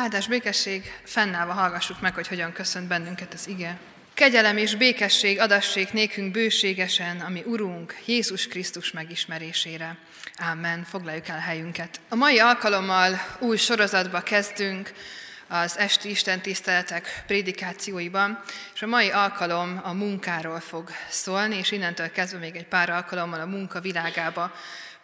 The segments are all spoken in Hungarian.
Áldás békesség, fennállva hallgassuk meg, hogy hogyan köszönt bennünket az ige. Kegyelem és békesség adassék nékünk bőségesen, ami Urunk Jézus Krisztus megismerésére. Amen. Foglaljuk el helyünket. A mai alkalommal új sorozatba kezdünk az esti Isten tiszteletek prédikációiban, és a mai alkalom a munkáról fog szólni, és innentől kezdve még egy pár alkalommal a munka világába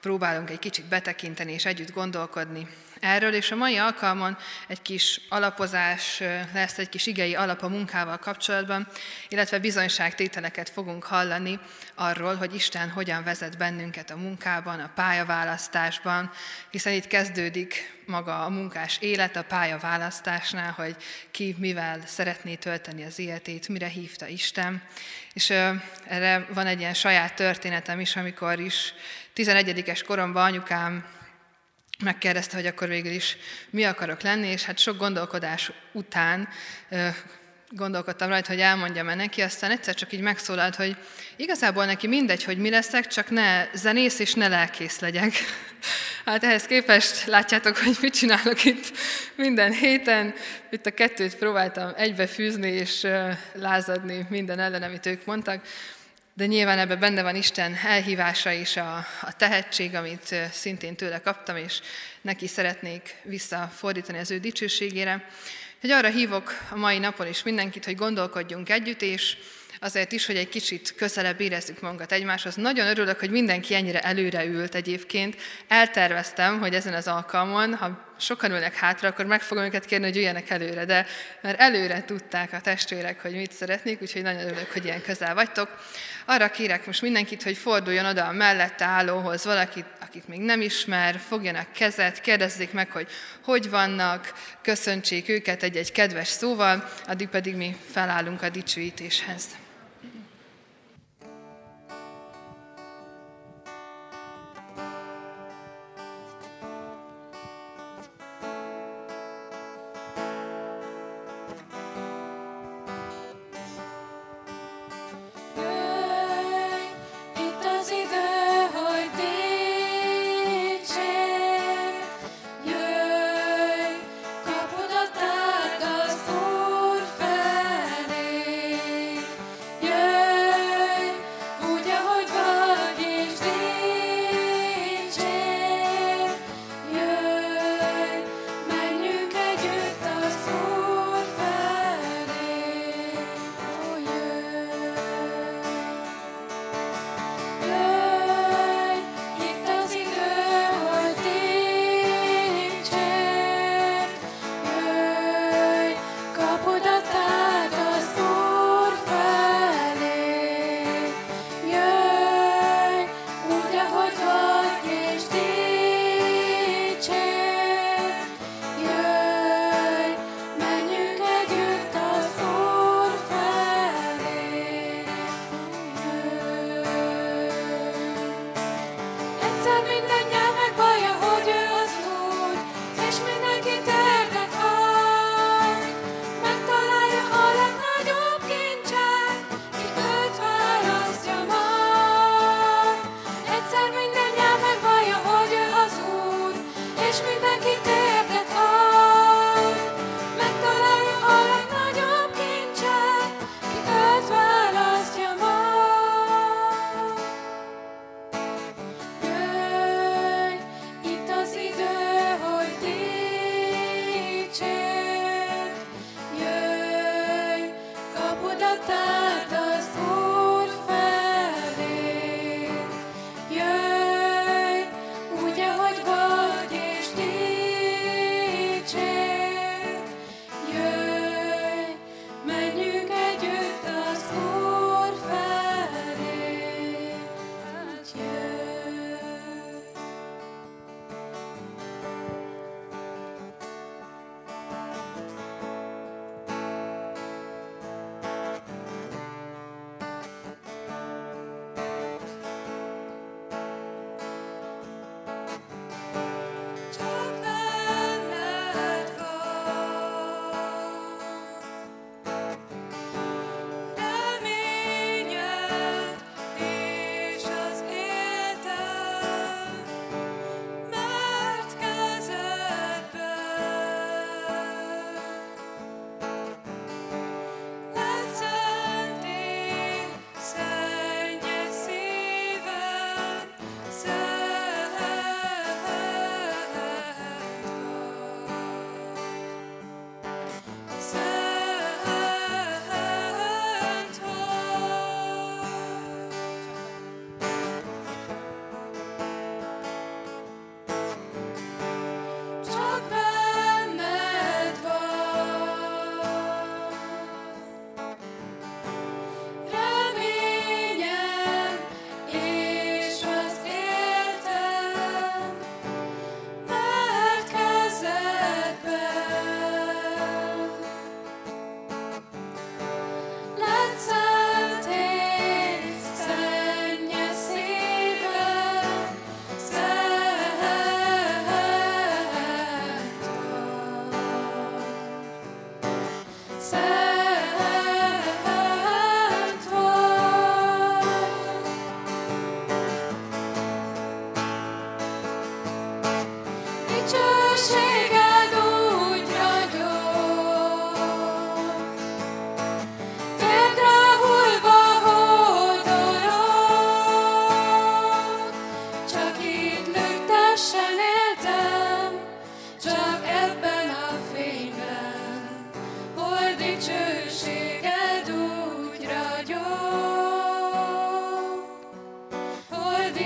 próbálunk egy kicsit betekinteni és együtt gondolkodni erről, és a mai alkalmon egy kis alapozás lesz, egy kis igei alap a munkával kapcsolatban, illetve bizonyságtételeket fogunk hallani arról, hogy Isten hogyan vezet bennünket a munkában, a pályaválasztásban, hiszen itt kezdődik maga a munkás élet a pályaválasztásnál, hogy ki mivel szeretné tölteni az életét, mire hívta Isten. És erre van egy ilyen saját történetem is, amikor is 11-es koromban anyukám megkérdezte, hogy akkor végül is mi akarok lenni, és hát sok gondolkodás után gondolkodtam rajta, hogy elmondjam-e neki, aztán egyszer csak így megszólalt, hogy igazából neki mindegy, hogy mi leszek, csak ne zenész és ne lelkész legyek. Hát ehhez képest látjátok, hogy mit csinálok itt minden héten. Itt a kettőt próbáltam egybefűzni és lázadni minden ellen, amit ők mondtak. De nyilván ebben benne van Isten elhívása és a, a tehetség, amit szintén tőle kaptam, és neki szeretnék visszafordítani az ő dicsőségére. Hogy arra hívok a mai napon is mindenkit, hogy gondolkodjunk együtt, és azért is, hogy egy kicsit közelebb érezzük magunkat egymáshoz. Nagyon örülök, hogy mindenki ennyire előre ült egyébként. Elterveztem, hogy ezen az alkalmon, ha sokan ülnek hátra, akkor meg fogom őket kérni, hogy üljenek előre, de mert előre tudták a testvérek, hogy mit szeretnék, úgyhogy nagyon örülök, hogy ilyen közel vagytok. Arra kérek most mindenkit, hogy forduljon oda a mellette állóhoz valakit, akit még nem ismer, fogjanak kezet, kérdezzék meg, hogy hogy vannak, köszöntsék őket egy-egy kedves szóval, addig pedig mi felállunk a dicsőítéshez.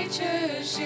righteous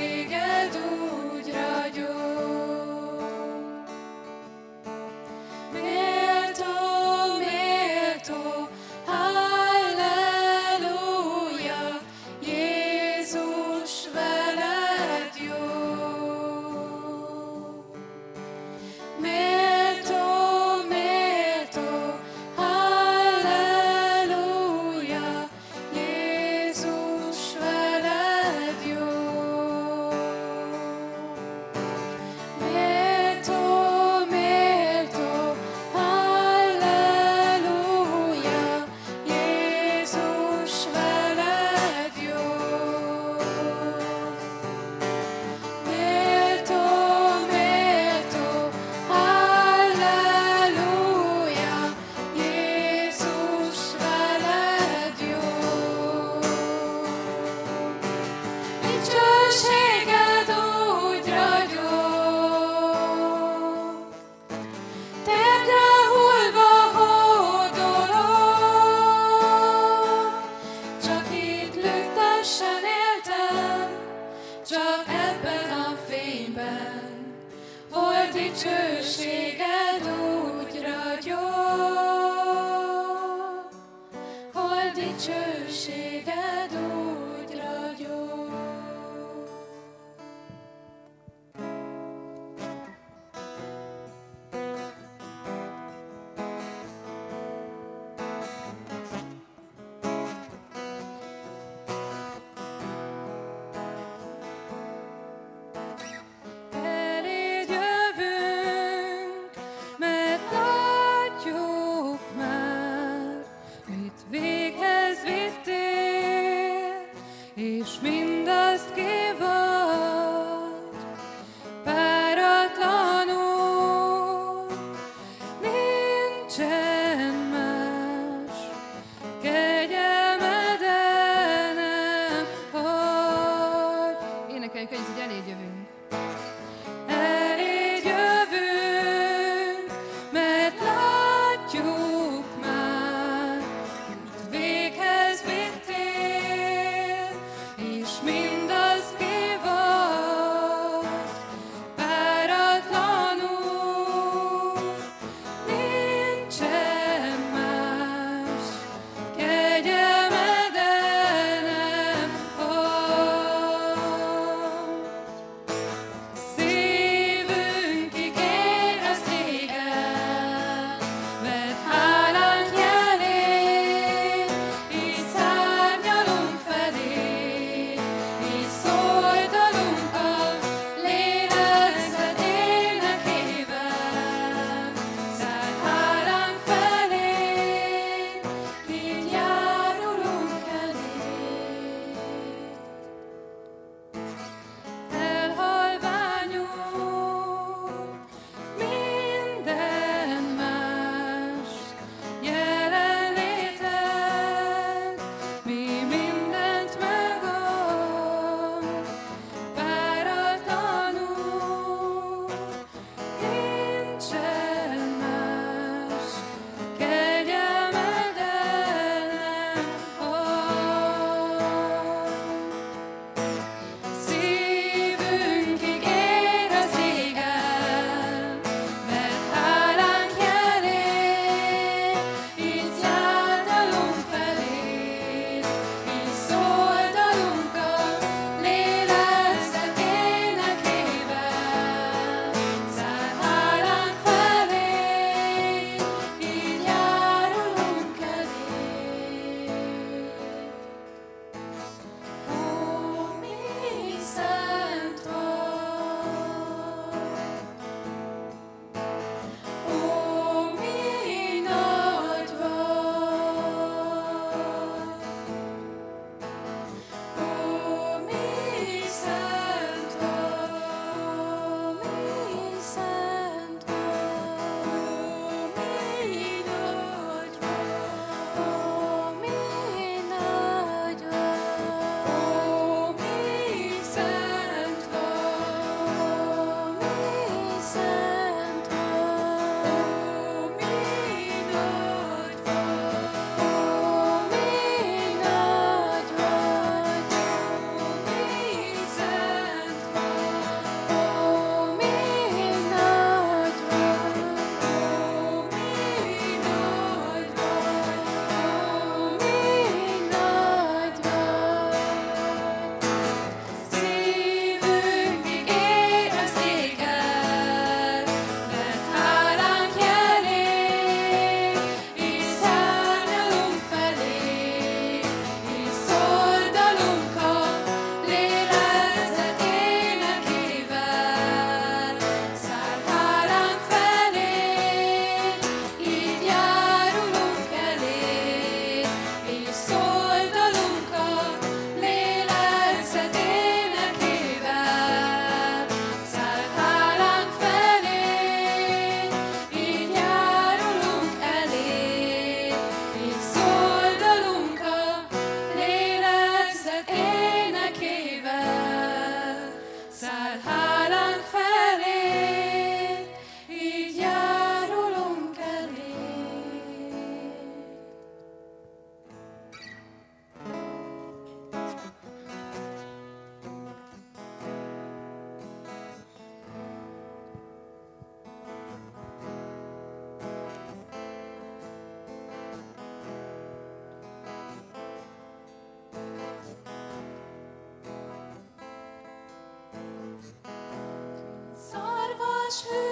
Christmas.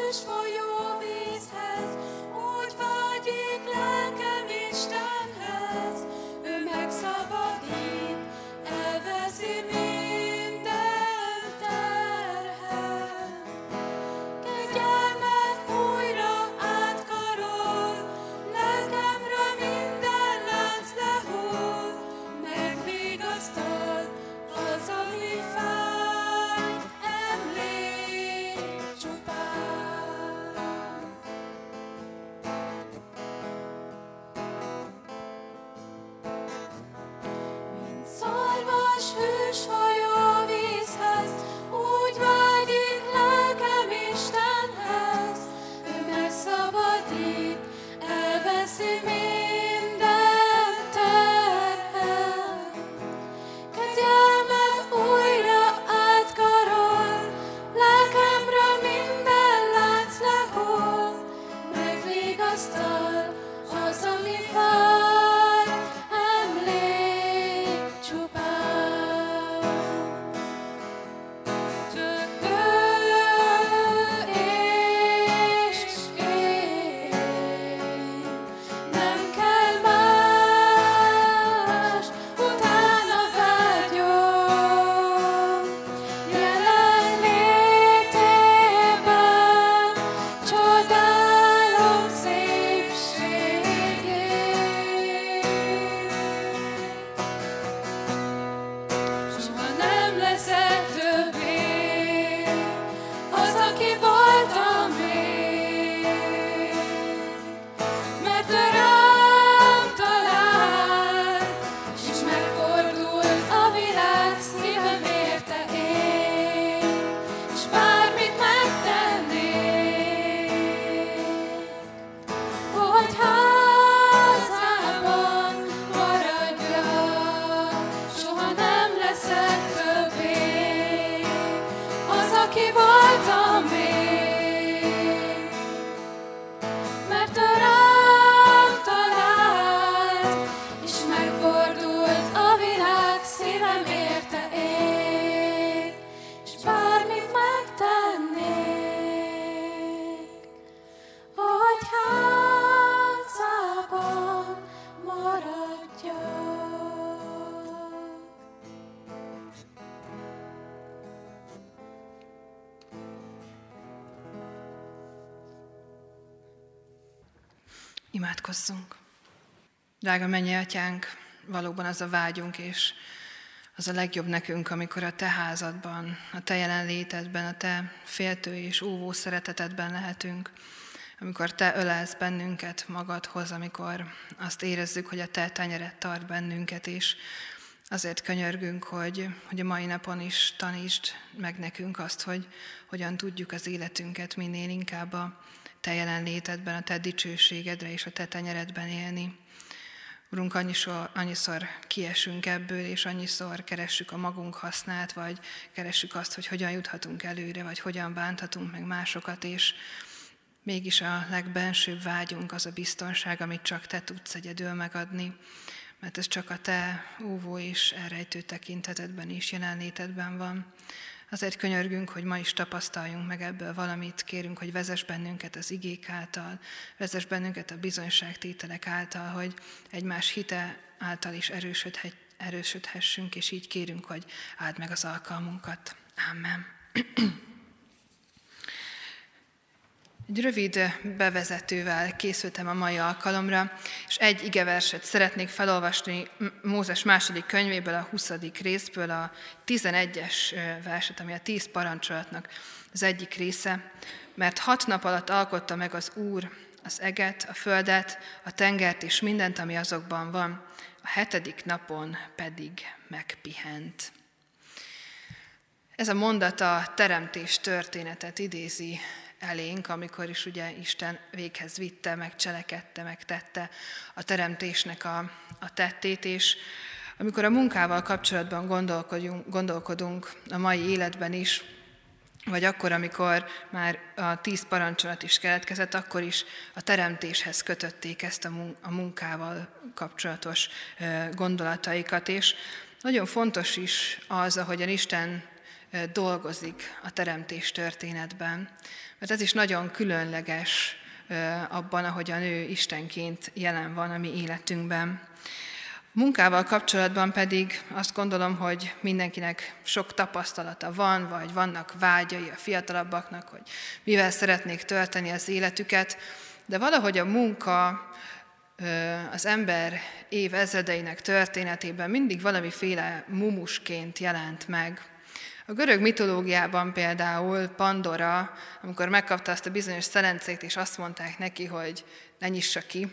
que volta. Imádkozzunk. Drága mennyi atyánk, valóban az a vágyunk, és az a legjobb nekünk, amikor a te házadban, a te jelenlétedben, a te féltő és óvó szeretetedben lehetünk, amikor te ölelsz bennünket magadhoz, amikor azt érezzük, hogy a te tenyeret tart bennünket, és azért könyörgünk, hogy, hogy a mai napon is tanítsd meg nekünk azt, hogy hogyan tudjuk az életünket minél inkább a te jelenlétedben, a te dicsőségedre és a te tenyeredben élni. Urunk, annyiszor, annyiszor kiesünk ebből, és annyiszor keressük a magunk hasznát, vagy keressük azt, hogy hogyan juthatunk előre, vagy hogyan bánthatunk meg másokat, és mégis a legbensőbb vágyunk az a biztonság, amit csak Te tudsz egyedül megadni, mert ez csak a Te óvó és elrejtő tekintetedben is jelenlétedben van. Azért könyörgünk, hogy ma is tapasztaljunk meg ebből valamit, kérünk, hogy vezess bennünket az igék által, vezess bennünket a bizonyságtételek által, hogy egymás hite által is erősödhessünk, és így kérünk, hogy áld meg az alkalmunkat. Amen. Egy rövid bevezetővel készültem a mai alkalomra, és egy igeverset szeretnék felolvasni Mózes második könyvéből, a 20. részből, a 11-es verset, ami a 10 parancsolatnak az egyik része. Mert hat nap alatt alkotta meg az Úr az eget, a földet, a tengert és mindent, ami azokban van, a hetedik napon pedig megpihent. Ez a mondat a teremtés történetet idézi elénk, amikor is ugye Isten véghez vitte, meg cselekedte, meg tette a teremtésnek a, a tettét, és amikor a munkával kapcsolatban gondolkodunk, gondolkodunk a mai életben is, vagy akkor, amikor már a tíz parancsolat is keletkezett, akkor is a teremtéshez kötötték ezt a munkával kapcsolatos gondolataikat, és nagyon fontos is az, ahogyan Isten dolgozik a teremtés történetben. Mert ez is nagyon különleges abban, ahogyan ő Istenként jelen van a mi életünkben. Munkával kapcsolatban pedig azt gondolom, hogy mindenkinek sok tapasztalata van, vagy vannak vágyai a fiatalabbaknak, hogy mivel szeretnék tölteni az életüket, de valahogy a munka az ember évezredeinek történetében mindig valamiféle mumusként jelent meg. A görög mitológiában például Pandora, amikor megkapta azt a bizonyos szelencét, és azt mondták neki, hogy ne nyissa ki,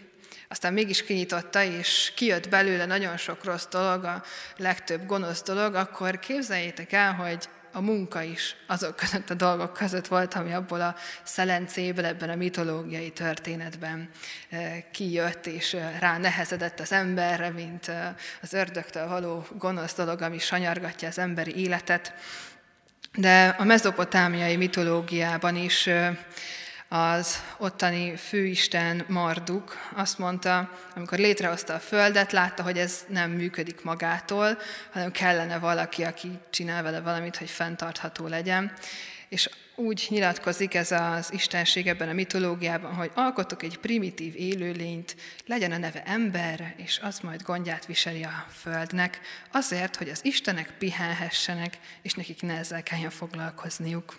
aztán mégis kinyitotta, és kijött belőle nagyon sok rossz dolog, a legtöbb gonosz dolog, akkor képzeljétek el, hogy a munka is azok között a dolgok között volt, ami abból a szelencéből, ebben a mitológiai történetben eh, kijött, és eh, rá nehezedett az emberre, mint eh, az ördögtől való gonosz dolog, ami sanyargatja az emberi életet. De a mezopotámiai mitológiában is az ottani főisten Marduk azt mondta, amikor létrehozta a földet, látta, hogy ez nem működik magától, hanem kellene valaki, aki csinál vele valamit, hogy fenntartható legyen. És úgy nyilatkozik ez az istenség ebben a mitológiában, hogy alkotok egy primitív élőlényt, legyen a neve ember, és az majd gondját viseli a földnek, azért, hogy az istenek pihenhessenek, és nekik ne ezzel kelljen foglalkozniuk.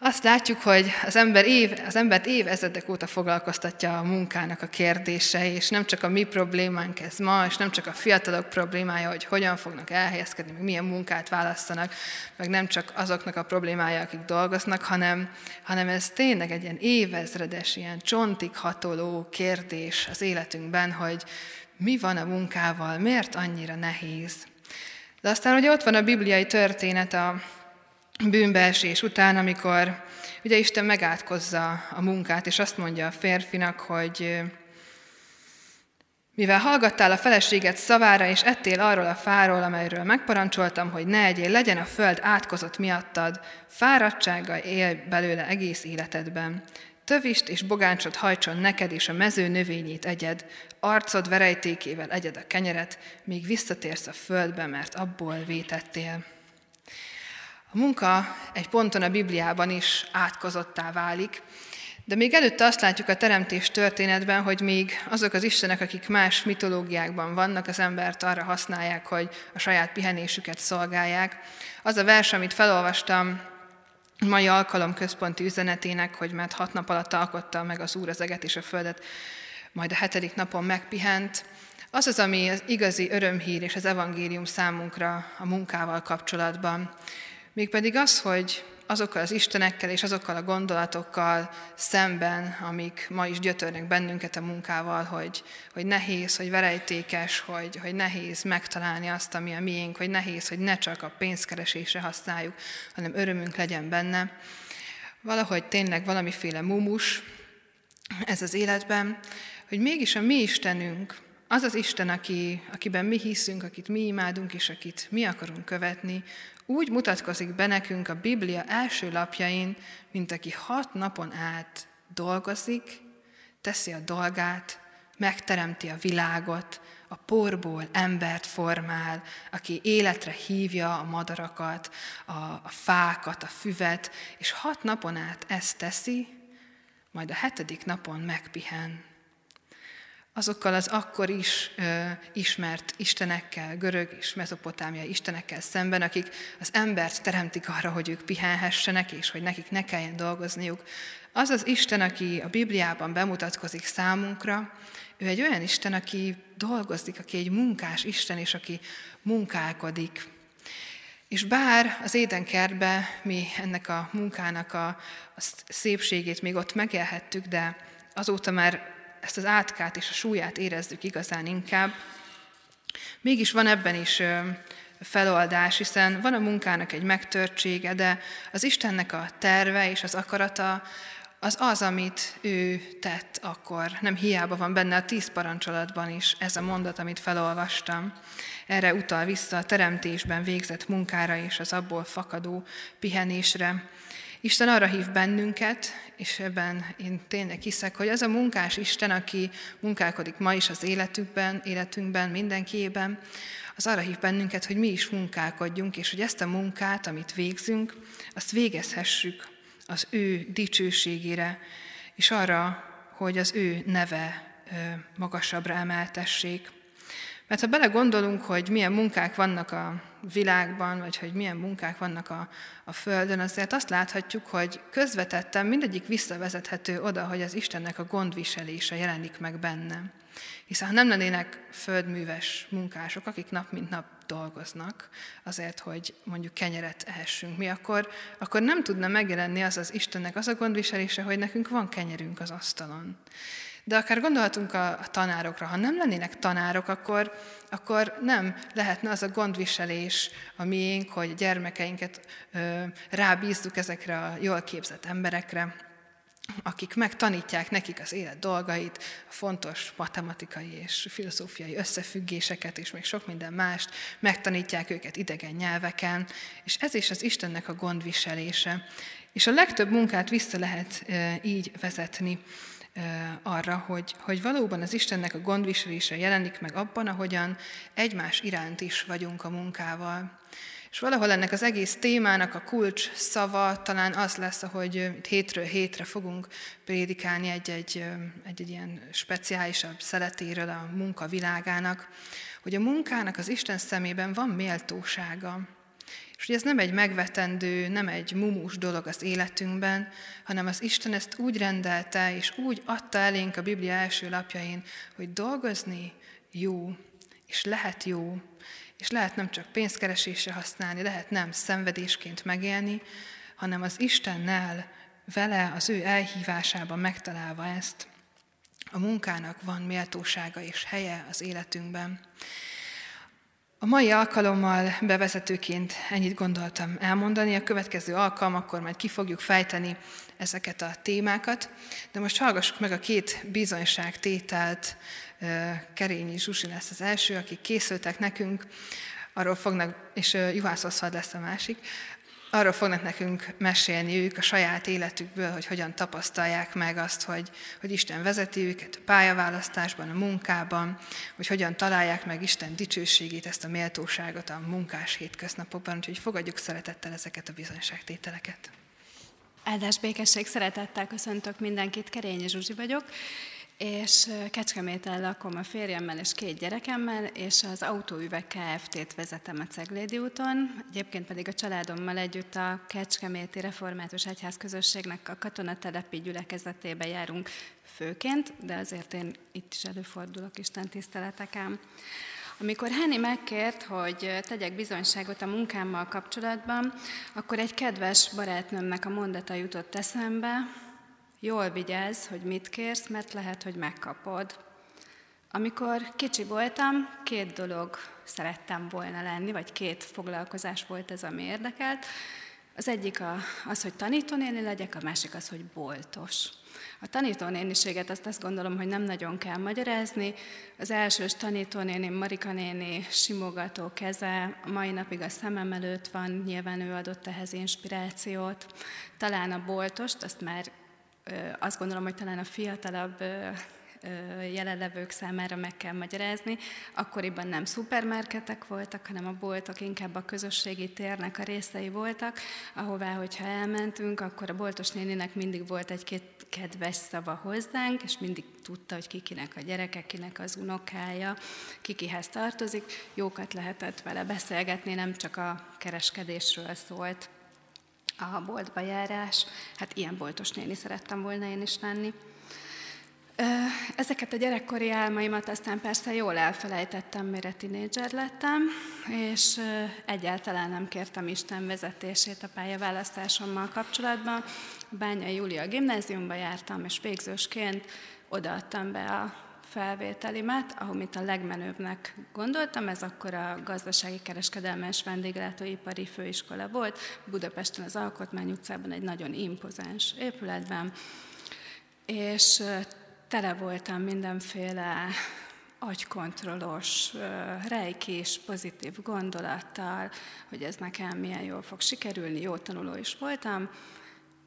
Azt látjuk, hogy az, ember év, az embert évezredek óta foglalkoztatja a munkának a kérdése, és nem csak a mi problémánk ez ma, és nem csak a fiatalok problémája, hogy hogyan fognak elhelyezkedni, meg milyen munkát választanak, meg nem csak azoknak a problémája, akik dolgoznak, hanem, hanem ez tényleg egy ilyen évezredes, ilyen csontig hatoló kérdés az életünkben, hogy mi van a munkával, miért annyira nehéz. De aztán ugye ott van a bibliai történet a bűnbeesés után, amikor ugye Isten megátkozza a munkát, és azt mondja a férfinak, hogy mivel hallgattál a feleséget szavára, és ettél arról a fáról, amelyről megparancsoltam, hogy ne egyél, legyen a föld átkozott miattad, fáradtsága él belőle egész életedben. Tövist és bogáncsot hajtson neked, és a mező növényét egyed, arcod verejtékével egyed a kenyeret, míg visszatérsz a földbe, mert abból vétettél. A munka egy ponton a Bibliában is átkozottá válik, de még előtte azt látjuk a teremtés történetben, hogy még azok az istenek, akik más mitológiákban vannak, az embert arra használják, hogy a saját pihenésüket szolgálják. Az a vers, amit felolvastam mai alkalom központi üzenetének, hogy mert hat nap alatt alkotta meg az Úr az eget és a földet, majd a hetedik napon megpihent, az az, ami az igazi örömhír és az evangélium számunkra a munkával kapcsolatban. Mégpedig az, hogy azokkal az istenekkel és azokkal a gondolatokkal szemben, amik ma is gyötörnek bennünket a munkával, hogy, hogy nehéz, hogy verejtékes, hogy, hogy nehéz megtalálni azt, ami a miénk, hogy nehéz, hogy ne csak a pénzkeresésre használjuk, hanem örömünk legyen benne. Valahogy tényleg valamiféle mumus ez az életben, hogy mégis a mi Istenünk, az az Isten, aki, akiben mi hiszünk, akit mi imádunk, és akit mi akarunk követni, úgy mutatkozik be nekünk a Biblia első lapjain, mint aki hat napon át dolgozik, teszi a dolgát, megteremti a világot, a porból embert formál, aki életre hívja a madarakat, a, a fákat, a füvet, és hat napon át ezt teszi, majd a hetedik napon megpihen azokkal az akkor is ö, ismert istenekkel, görög és mezopotámiai istenekkel szemben, akik az embert teremtik arra, hogy ők pihenhessenek, és hogy nekik ne kelljen dolgozniuk. Az az Isten, aki a Bibliában bemutatkozik számunkra, ő egy olyan Isten, aki dolgozik, aki egy munkás Isten, és aki munkálkodik. És bár az édenkertben mi ennek a munkának a, a szépségét még ott megélhettük, de azóta már ezt az átkát és a súlyát érezzük igazán inkább. Mégis van ebben is feloldás, hiszen van a munkának egy megtörtsége, de az Istennek a terve és az akarata az az, amit ő tett akkor. Nem hiába van benne a tíz parancsolatban is ez a mondat, amit felolvastam. Erre utal vissza a teremtésben végzett munkára és az abból fakadó pihenésre. Isten arra hív bennünket, és ebben én tényleg hiszek, hogy az a munkás Isten, aki munkálkodik ma is az életükben, életünkben, mindenkiében, az arra hív bennünket, hogy mi is munkálkodjunk, és hogy ezt a munkát, amit végzünk, azt végezhessük az ő dicsőségére, és arra, hogy az ő neve magasabbra emeltessék. Mert ha belegondolunk, hogy milyen munkák vannak a világban, vagy hogy milyen munkák vannak a, a Földön, azért azt láthatjuk, hogy közvetetten mindegyik visszavezethető oda, hogy az Istennek a gondviselése jelenik meg bennem. Hiszen ha nem lennének földműves munkások, akik nap mint nap dolgoznak azért, hogy mondjuk kenyeret ehessünk mi, akkor, akkor nem tudna megjelenni az az Istennek az a gondviselése, hogy nekünk van kenyerünk az asztalon. De akár gondolhatunk a, a tanárokra, ha nem lennének tanárok, akkor, akkor nem lehetne az a gondviselés a miénk, hogy gyermekeinket ö, rábízzuk ezekre a jól képzett emberekre, akik megtanítják nekik az élet dolgait, a fontos matematikai és filozófiai összefüggéseket, és még sok minden mást, megtanítják őket idegen nyelveken, és ez is az Istennek a gondviselése. És a legtöbb munkát vissza lehet így vezetni arra, hogy, hogy valóban az Istennek a gondviselése jelenik meg abban, ahogyan egymás iránt is vagyunk a munkával. És valahol ennek az egész témának a kulcs szava talán az lesz, hogy hétről hétre fogunk prédikálni egy-egy, egy-egy ilyen speciálisabb szeletéről a munkavilágának, hogy a munkának az Isten szemében van méltósága. És hogy ez nem egy megvetendő, nem egy mumus dolog az életünkben, hanem az Isten ezt úgy rendelte, és úgy adta elénk a Biblia első lapjain, hogy dolgozni jó, és lehet jó, és lehet nem csak pénzkeresésre használni, lehet nem szenvedésként megélni, hanem az Istennel, vele, az ő elhívásában megtalálva ezt. A munkának van méltósága és helye az életünkben. A mai alkalommal bevezetőként ennyit gondoltam elmondani, a következő alkalmakkor majd ki fogjuk fejteni ezeket a témákat, de most hallgassuk meg a két bizonyságtételt, Kerényi Zsusi lesz az első, akik készültek nekünk, arról fognak, és Juhász Oszfad lesz a másik, arról fognak nekünk mesélni ők a saját életükből, hogy hogyan tapasztalják meg azt, hogy, hogy Isten vezeti őket a pályaválasztásban, a munkában, hogy hogyan találják meg Isten dicsőségét, ezt a méltóságot a munkás hétköznapokban, úgyhogy fogadjuk szeretettel ezeket a bizonyságtételeket. Áldás békesség, szeretettel köszöntök mindenkit, Kerényi Zsuzsi vagyok, és Kecskeméten lakom a férjemmel és két gyerekemmel, és az Autóüveg Kft-t vezetem a Ceglédi úton, egyébként pedig a családommal együtt a Kecskeméti Református Egyház közösségnek a katonatelepi gyülekezetébe járunk főként, de azért én itt is előfordulok Isten tiszteleteken. Amikor Henny megkért, hogy tegyek bizonyságot a munkámmal kapcsolatban, akkor egy kedves barátnőmnek a mondata jutott eszembe, Jól vigyázz, hogy mit kérsz, mert lehet, hogy megkapod. Amikor kicsi voltam, két dolog szerettem volna lenni, vagy két foglalkozás volt ez, ami érdekelt. Az egyik a, az, hogy tanítónéni legyek, a másik az, hogy boltos. A tanítónéniséget azt azt gondolom, hogy nem nagyon kell magyarázni. Az elsős tanítónéni, Marika néni simogató keze a mai napig a szemem előtt van, nyilván ő adott ehhez inspirációt. Talán a boltost, azt már azt gondolom, hogy talán a fiatalabb jelenlevők számára meg kell magyarázni. Akkoriban nem szupermarketek voltak, hanem a boltok inkább a közösségi térnek a részei voltak, ahová, hogyha elmentünk, akkor a boltos néninek mindig volt egy-két kedves szava hozzánk, és mindig tudta, hogy kikinek a gyereke, kinek az unokája, kikihez tartozik. Jókat lehetett vele beszélgetni, nem csak a kereskedésről szólt a boltba járás. Hát ilyen boltos néni szerettem volna én is lenni. Ezeket a gyerekkori álmaimat aztán persze jól elfelejtettem, mire tinédzser lettem, és egyáltalán nem kértem Isten vezetését a pályaválasztásommal kapcsolatban. Bányai Júlia gimnáziumba jártam, és végzősként odaadtam be a felvételimet, amit a legmenőbbnek gondoltam, ez akkor a gazdasági kereskedelmes vendéglátóipari főiskola volt, Budapesten az Alkotmány utcában egy nagyon impozáns épületben, és tele voltam mindenféle agykontrollos, rejkés, pozitív gondolattal, hogy ez nekem milyen jól fog sikerülni, jó tanuló is voltam,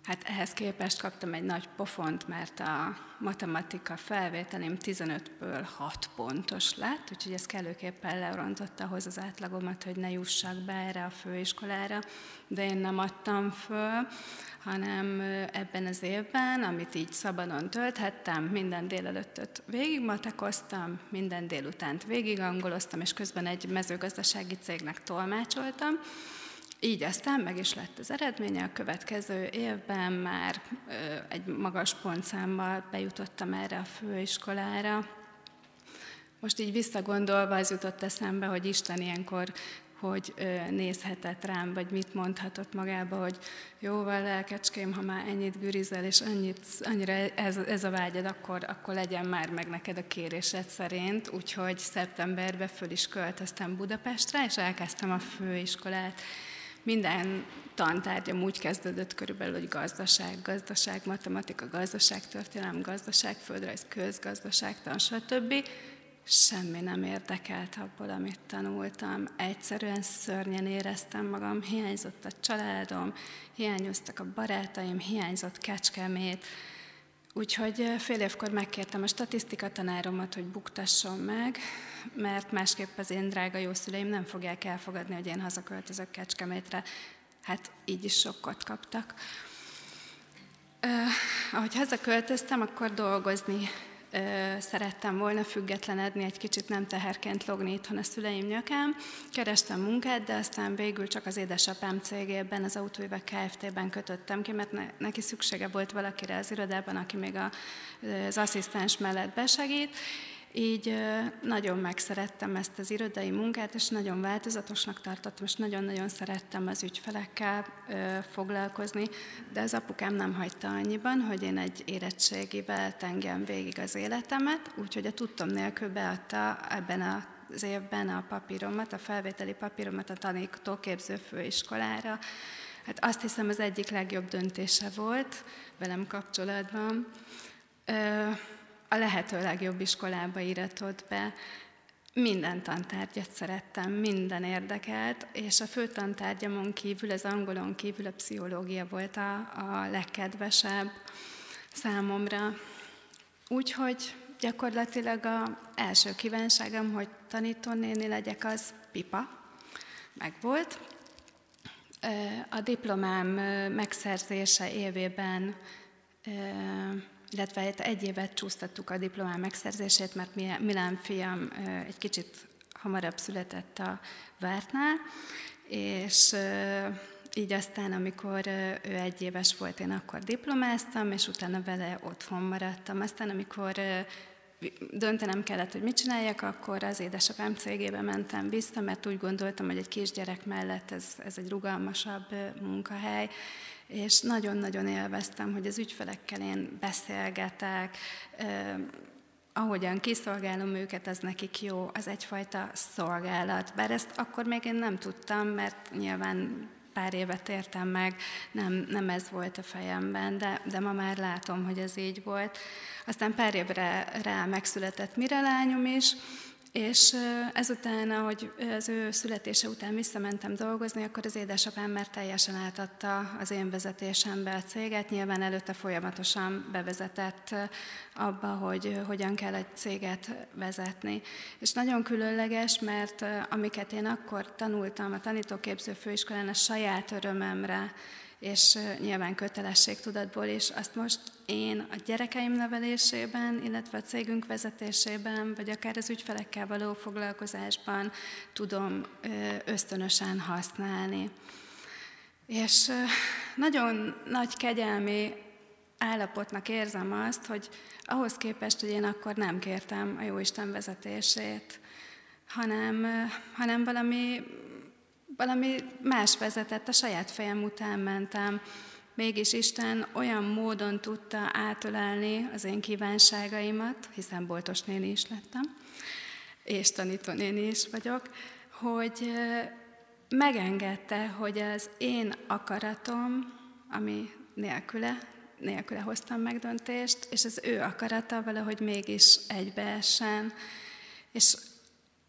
Hát ehhez képest kaptam egy nagy pofont, mert a matematika felvételém 15-ből 6 pontos lett, úgyhogy ez kellőképpen lerontotta ahhoz az átlagomat, hogy ne jussak be erre a főiskolára, de én nem adtam föl, hanem ebben az évben, amit így szabadon tölthettem, minden délelőttöt végigmatekoztam, minden délutánt végigangoloztam, és közben egy mezőgazdasági cégnek tolmácsoltam, így aztán meg is lett az eredménye, a következő évben már egy magas pontszámmal bejutottam erre a főiskolára. Most így visszagondolva az jutott eszembe, hogy Isten ilyenkor hogy nézhetett rám, vagy mit mondhatott magába, hogy jóval lelkecském, ha már ennyit gürizel, és annyit, annyira ez, ez a vágyad, akkor, akkor legyen már meg neked a kérésed szerint. Úgyhogy szeptemberben föl is költöztem Budapestre, és elkezdtem a főiskolát. Minden tantárgyam úgy kezdődött körülbelül, hogy gazdaság, gazdaság, matematika, gazdaság, történelem, gazdaság, földrajz, közgazdaságtan, stb. semmi nem érdekelt abból, amit tanultam. Egyszerűen szörnyen éreztem magam, hiányzott a családom, hiányoztak a barátaim, hiányzott Kecskemét. Úgyhogy fél évkor megkértem a statisztika tanáromat, hogy buktasson meg, mert másképp az én drága jó szüleim nem fogják elfogadni, hogy én hazaköltözök Kecskemétre. Hát így is sokkot kaptak. Uh, ahogy hazaköltöztem, akkor dolgozni szerettem volna függetlenedni, egy kicsit nem teherként logni itthon a szüleim nyakán. Kerestem munkát, de aztán végül csak az édesapám cégében, az autóivek Kft-ben kötöttem ki, mert neki szüksége volt valakire az irodában, aki még az asszisztens mellett besegít, így nagyon megszerettem ezt az irodai munkát, és nagyon változatosnak tartottam, és nagyon-nagyon szerettem az ügyfelekkel foglalkozni, de az apukám nem hagyta annyiban, hogy én egy érettségivel tengem végig az életemet, úgyhogy a tudtom nélkül beadta ebben a az évben a papíromat, a felvételi papíromat a tanítóképző főiskolára. Hát azt hiszem az egyik legjobb döntése volt velem kapcsolatban a lehető legjobb iskolába íratott be. Minden tantárgyat szerettem, minden érdekelt, és a fő tantárgyamon kívül, az angolon kívül a pszichológia volt a, a legkedvesebb számomra. Úgyhogy gyakorlatilag az első kívánságom, hogy tanítónéni legyek, az pipa, meg volt. A diplomám megszerzése évében illetve egy évet csúsztattuk a diplomám megszerzését, mert Milán fiam egy kicsit hamarabb született a vártnál, és így aztán, amikor ő egy éves volt, én akkor diplomáztam, és utána vele otthon maradtam. Aztán, amikor döntenem kellett, hogy mit csináljak, akkor az édesapám cégébe mentem vissza, mert úgy gondoltam, hogy egy kisgyerek mellett ez, ez egy rugalmasabb munkahely, és nagyon-nagyon élveztem, hogy az ügyfelekkel én beszélgetek, ahogyan kiszolgálom őket, az nekik jó, az egyfajta szolgálat. Bár ezt akkor még én nem tudtam, mert nyilván pár évet értem meg, nem, nem ez volt a fejemben, de, de ma már látom, hogy ez így volt. Aztán pár évre rá megszületett mire lányom is, és ezután, ahogy az ő születése után visszamentem dolgozni, akkor az édesapám már teljesen átadta az én vezetésembe a céget. Nyilván előtte folyamatosan bevezetett abba, hogy hogyan kell egy céget vezetni. És nagyon különleges, mert amiket én akkor tanultam a tanítóképző főiskolán a saját örömemre, és nyilván kötelességtudatból is. Azt most én a gyerekeim nevelésében, illetve a cégünk vezetésében, vagy akár az ügyfelekkel való foglalkozásban tudom ösztönösen használni. És nagyon nagy kegyelmi állapotnak érzem azt, hogy ahhoz képest, hogy én akkor nem kértem a Jóisten vezetését, hanem, hanem valami valami más vezetett, a saját fejem után mentem. Mégis Isten olyan módon tudta átölelni az én kívánságaimat, hiszen boltos néni is lettem, és tanítónéni is vagyok, hogy megengedte, hogy az én akaratom, ami nélküle, nélküle hoztam meg döntést, és az ő akarata valahogy mégis egybeessen. És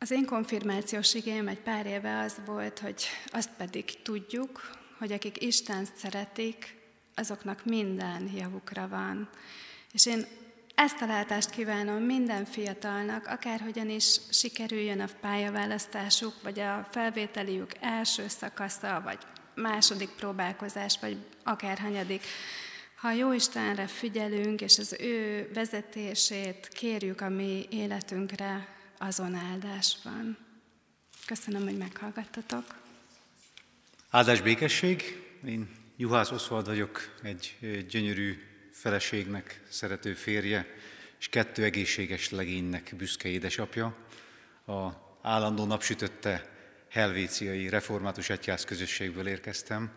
az én konfirmációs igém egy pár éve az volt, hogy azt pedig tudjuk, hogy akik Isten szeretik, azoknak minden javukra van. És én ezt a látást kívánom minden fiatalnak, akárhogyan is sikerüljön a pályaválasztásuk, vagy a felvételiük első szakasza, vagy második próbálkozás, vagy akárhanyadik. Ha a Jó Istenre figyelünk, és az ő vezetését kérjük a mi életünkre, azon áldás van. Köszönöm, hogy meghallgattatok. Áldás békesség. Én Juhász Oszvald vagyok, egy gyönyörű feleségnek szerető férje, és kettő egészséges legénynek büszke édesapja. A állandó napsütötte helvéciai református egyház közösségből érkeztem,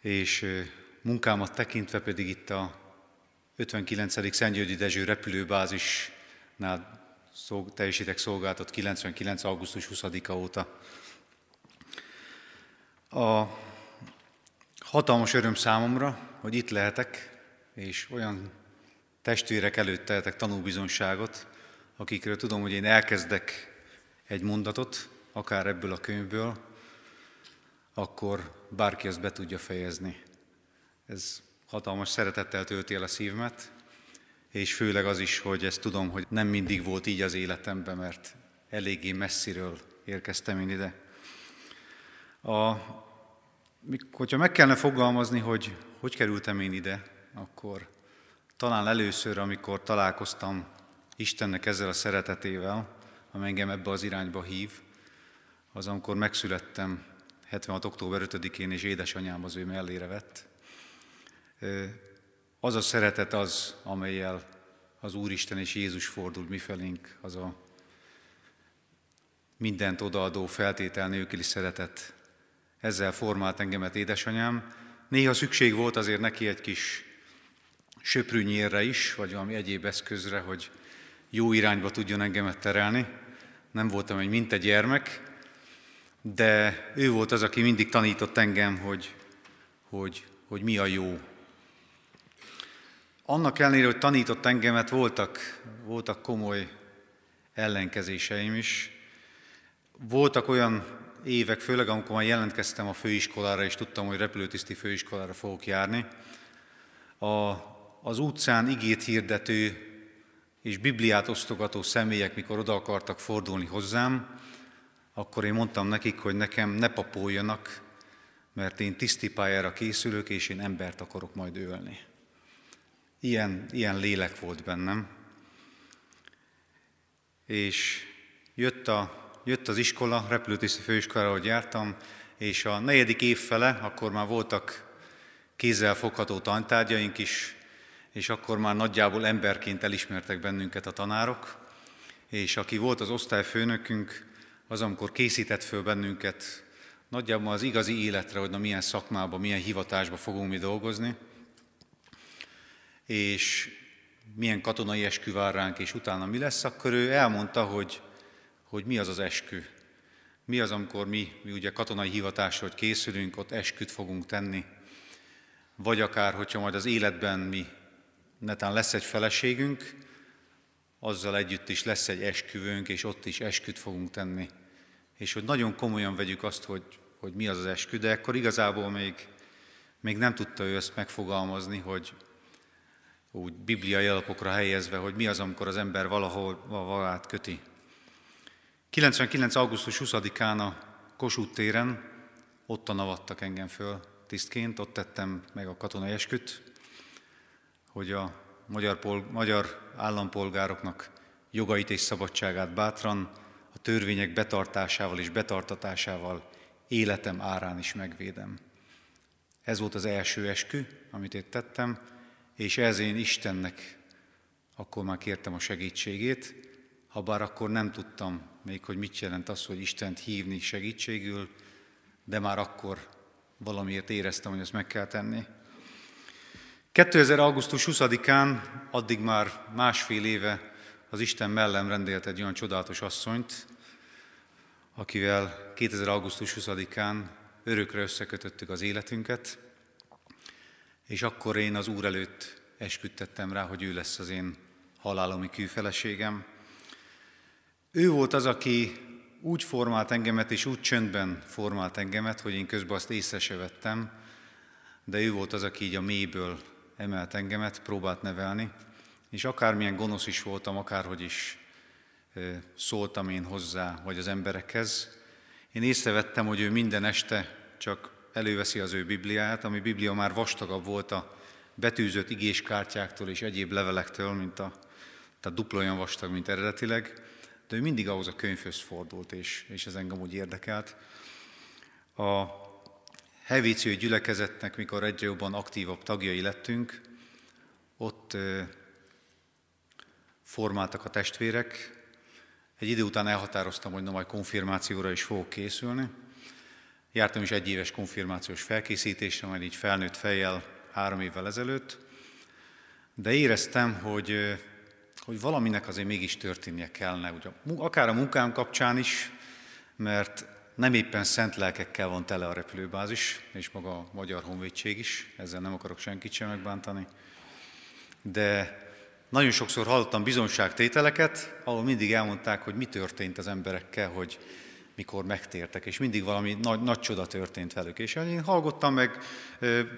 és munkámat tekintve pedig itt a 59. Szentgyörgyi Dezső repülőbázisnál szolg, teljesítek szolgálatot 99. augusztus 20-a óta. A hatalmas öröm számomra, hogy itt lehetek, és olyan testvérek előtt tehetek tanúbizonságot, akikről tudom, hogy én elkezdek egy mondatot, akár ebből a könyvből, akkor bárki ezt be tudja fejezni. Ez hatalmas szeretettel tölti el a szívemet, és főleg az is, hogy ezt tudom, hogy nem mindig volt így az életemben, mert eléggé messziről érkeztem én ide. A, hogyha meg kellene fogalmazni, hogy hogy kerültem én ide, akkor talán először, amikor találkoztam Istennek ezzel a szeretetével, ami engem ebbe az irányba hív, az amikor megszülettem 76. október 5-én, és édesanyám az ő mellére vett. Az a szeretet az, amelyel az Úristen és Jézus fordul mifelénk, az a mindent odaadó feltétel nélküli szeretet. Ezzel formált engemet édesanyám. Néha szükség volt azért neki egy kis söprűnyérre is, vagy valami egyéb eszközre, hogy jó irányba tudjon engemet terelni. Nem voltam egy mint egy gyermek, de ő volt az, aki mindig tanított engem, hogy, hogy, hogy mi a jó. Annak ellenére, hogy tanított engemet, voltak, voltak komoly ellenkezéseim is. Voltak olyan évek, főleg amikor már jelentkeztem a főiskolára, és tudtam, hogy repülőtiszti főiskolára fogok járni, a, az utcán igét hirdető és Bibliát osztogató személyek, mikor oda akartak fordulni hozzám, akkor én mondtam nekik, hogy nekem ne papoljanak, mert én tiszti pályára készülök, és én embert akarok majd ölni. Ilyen, ilyen lélek volt bennem. És jött, a, jött az iskola, repülőtiszti főiskolára, ahogy jártam, és a negyedik év fele, akkor már voltak kézzel fogható tantárgyaink is, és akkor már nagyjából emberként elismertek bennünket a tanárok, és aki volt az osztályfőnökünk, az, amikor készített föl bennünket nagyjából az igazi életre, hogy na milyen szakmában, milyen hivatásban fogunk mi dolgozni, és milyen katonai eskü vár ránk, és utána mi lesz, akkor ő elmondta, hogy, hogy mi az az eskü. Mi az, amikor mi, mi ugye katonai hivatásra, hogy készülünk, ott esküt fogunk tenni. Vagy akár, hogyha majd az életben mi netán lesz egy feleségünk, azzal együtt is lesz egy esküvőnk, és ott is esküt fogunk tenni. És hogy nagyon komolyan vegyük azt, hogy, hogy mi az az eskü, de akkor igazából még, még nem tudta ő ezt megfogalmazni, hogy úgy bibliai alapokra helyezve, hogy mi az, amikor az ember valahol valát köti. 99. augusztus 20-án a Kossuth téren ott navattak engem föl tisztként, ott tettem meg a katonai esküt, hogy a magyar, pol, magyar állampolgároknak jogait és szabadságát bátran, a törvények betartásával és betartatásával életem árán is megvédem. Ez volt az első eskü, amit én tettem, és ez én Istennek akkor már kértem a segítségét, ha bár akkor nem tudtam még, hogy mit jelent az, hogy Istent hívni segítségül, de már akkor valamiért éreztem, hogy ezt meg kell tenni. 2000. augusztus 20-án, addig már másfél éve az Isten mellem rendelt egy olyan csodálatos asszonyt, akivel 2000. augusztus 20-án örökre összekötöttük az életünket, és akkor én az Úr előtt esküdtettem rá, hogy ő lesz az én halálomi kűfeleségem. Ő volt az, aki úgy formált engemet, és úgy csöndben formált engemet, hogy én közben azt észre se vettem, de ő volt az, aki így a mélyből emelt engemet, próbált nevelni, és akármilyen gonosz is voltam, akárhogy is szóltam én hozzá, vagy az emberekhez, én észrevettem, hogy ő minden este csak előveszi az ő Bibliáját, ami Biblia már vastagabb volt a betűzött igéskártyáktól és egyéb levelektől, mint a, tehát dupla olyan vastag, mint eredetileg, de ő mindig ahhoz a könyvhöz fordult, és, és ez engem úgy érdekelt. A Hevíció gyülekezetnek, mikor egyre jobban aktívabb tagjai lettünk, ott formáltak a testvérek. Egy idő után elhatároztam, hogy na majd konfirmációra is fogok készülni. Jártam is egy éves konfirmációs felkészítésre, majd így felnőtt fejjel három évvel ezelőtt, de éreztem, hogy, hogy valaminek azért mégis történnie kellene, ugye, akár a munkám kapcsán is, mert nem éppen szent lelkekkel van tele a repülőbázis, és maga a Magyar Honvédség is, ezzel nem akarok senkit sem megbántani, de nagyon sokszor hallottam bizonságtételeket, ahol mindig elmondták, hogy mi történt az emberekkel, hogy mikor megtértek, és mindig valami nagy, nagy csoda történt velük. És én hallgattam meg,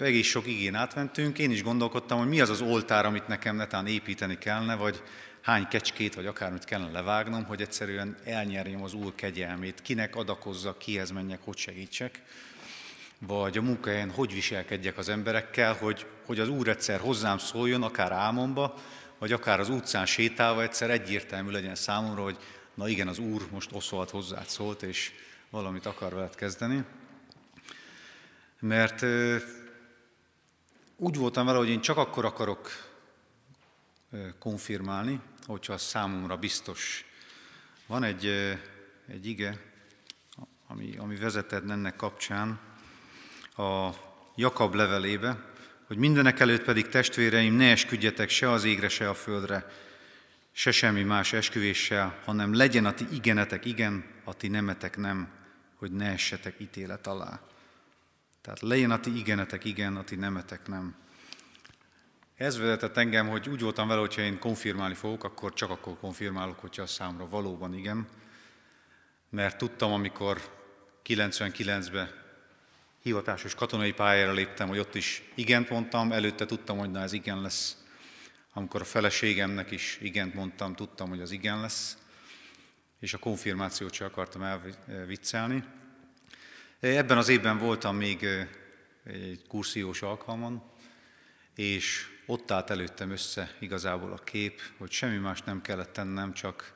egész sok igén átmentünk, én is gondolkodtam, hogy mi az az oltár, amit nekem netán építeni kellene, vagy hány kecskét, vagy akármit kellene levágnom, hogy egyszerűen elnyerjem az Úr kegyelmét, kinek adakozza, kihez menjek, hogy segítsek, vagy a munkahelyen hogy viselkedjek az emberekkel, hogy, hogy az Úr egyszer hozzám szóljon, akár álmomba, vagy akár az utcán sétálva egyszer egyértelmű legyen számomra, hogy na igen, az Úr most oszolt hozzád szólt, és valamit akar veled kezdeni. Mert úgy voltam vele, hogy én csak akkor akarok konfirmálni, hogyha az számomra biztos. Van egy, egy ige, ami, ami vezeted ennek kapcsán, a Jakab levelébe, hogy mindenek előtt pedig testvéreim, ne esküdjetek se az égre, se a földre, se semmi más esküvéssel, hanem legyen a ti igenetek igen, a ti nemetek nem, hogy ne essetek ítélet alá. Tehát legyen a ti igenetek igen, a ti nemetek nem. Ez vezetett engem, hogy úgy voltam vele, hogyha én konfirmálni fogok, akkor csak akkor konfirmálok, hogyha a számra valóban igen. Mert tudtam, amikor 99-ben hivatásos katonai pályára léptem, hogy ott is igent mondtam, előtte tudtam, hogy na ez igen lesz. Amikor a feleségemnek is igent mondtam, tudtam, hogy az igen lesz, és a konfirmációt sem akartam elviccelni. Ebben az évben voltam még egy kursziós alkalmon, és ott állt előttem össze igazából a kép, hogy semmi más nem kellett tennem, csak,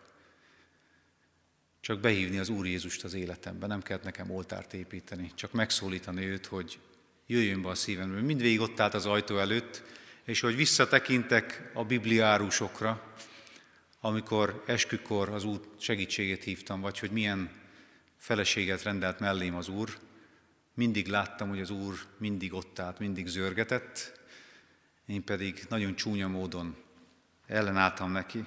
csak behívni az Úr Jézust az életembe. Nem kellett nekem oltárt építeni, csak megszólítani őt, hogy jöjjön be a szívembe. Mindvégig ott állt az ajtó előtt, és hogy visszatekintek a bibliárusokra, amikor eskükor az Úr segítségét hívtam, vagy hogy milyen feleséget rendelt mellém az Úr, mindig láttam, hogy az Úr mindig ott állt, mindig zörgetett, én pedig nagyon csúnya módon ellenálltam neki.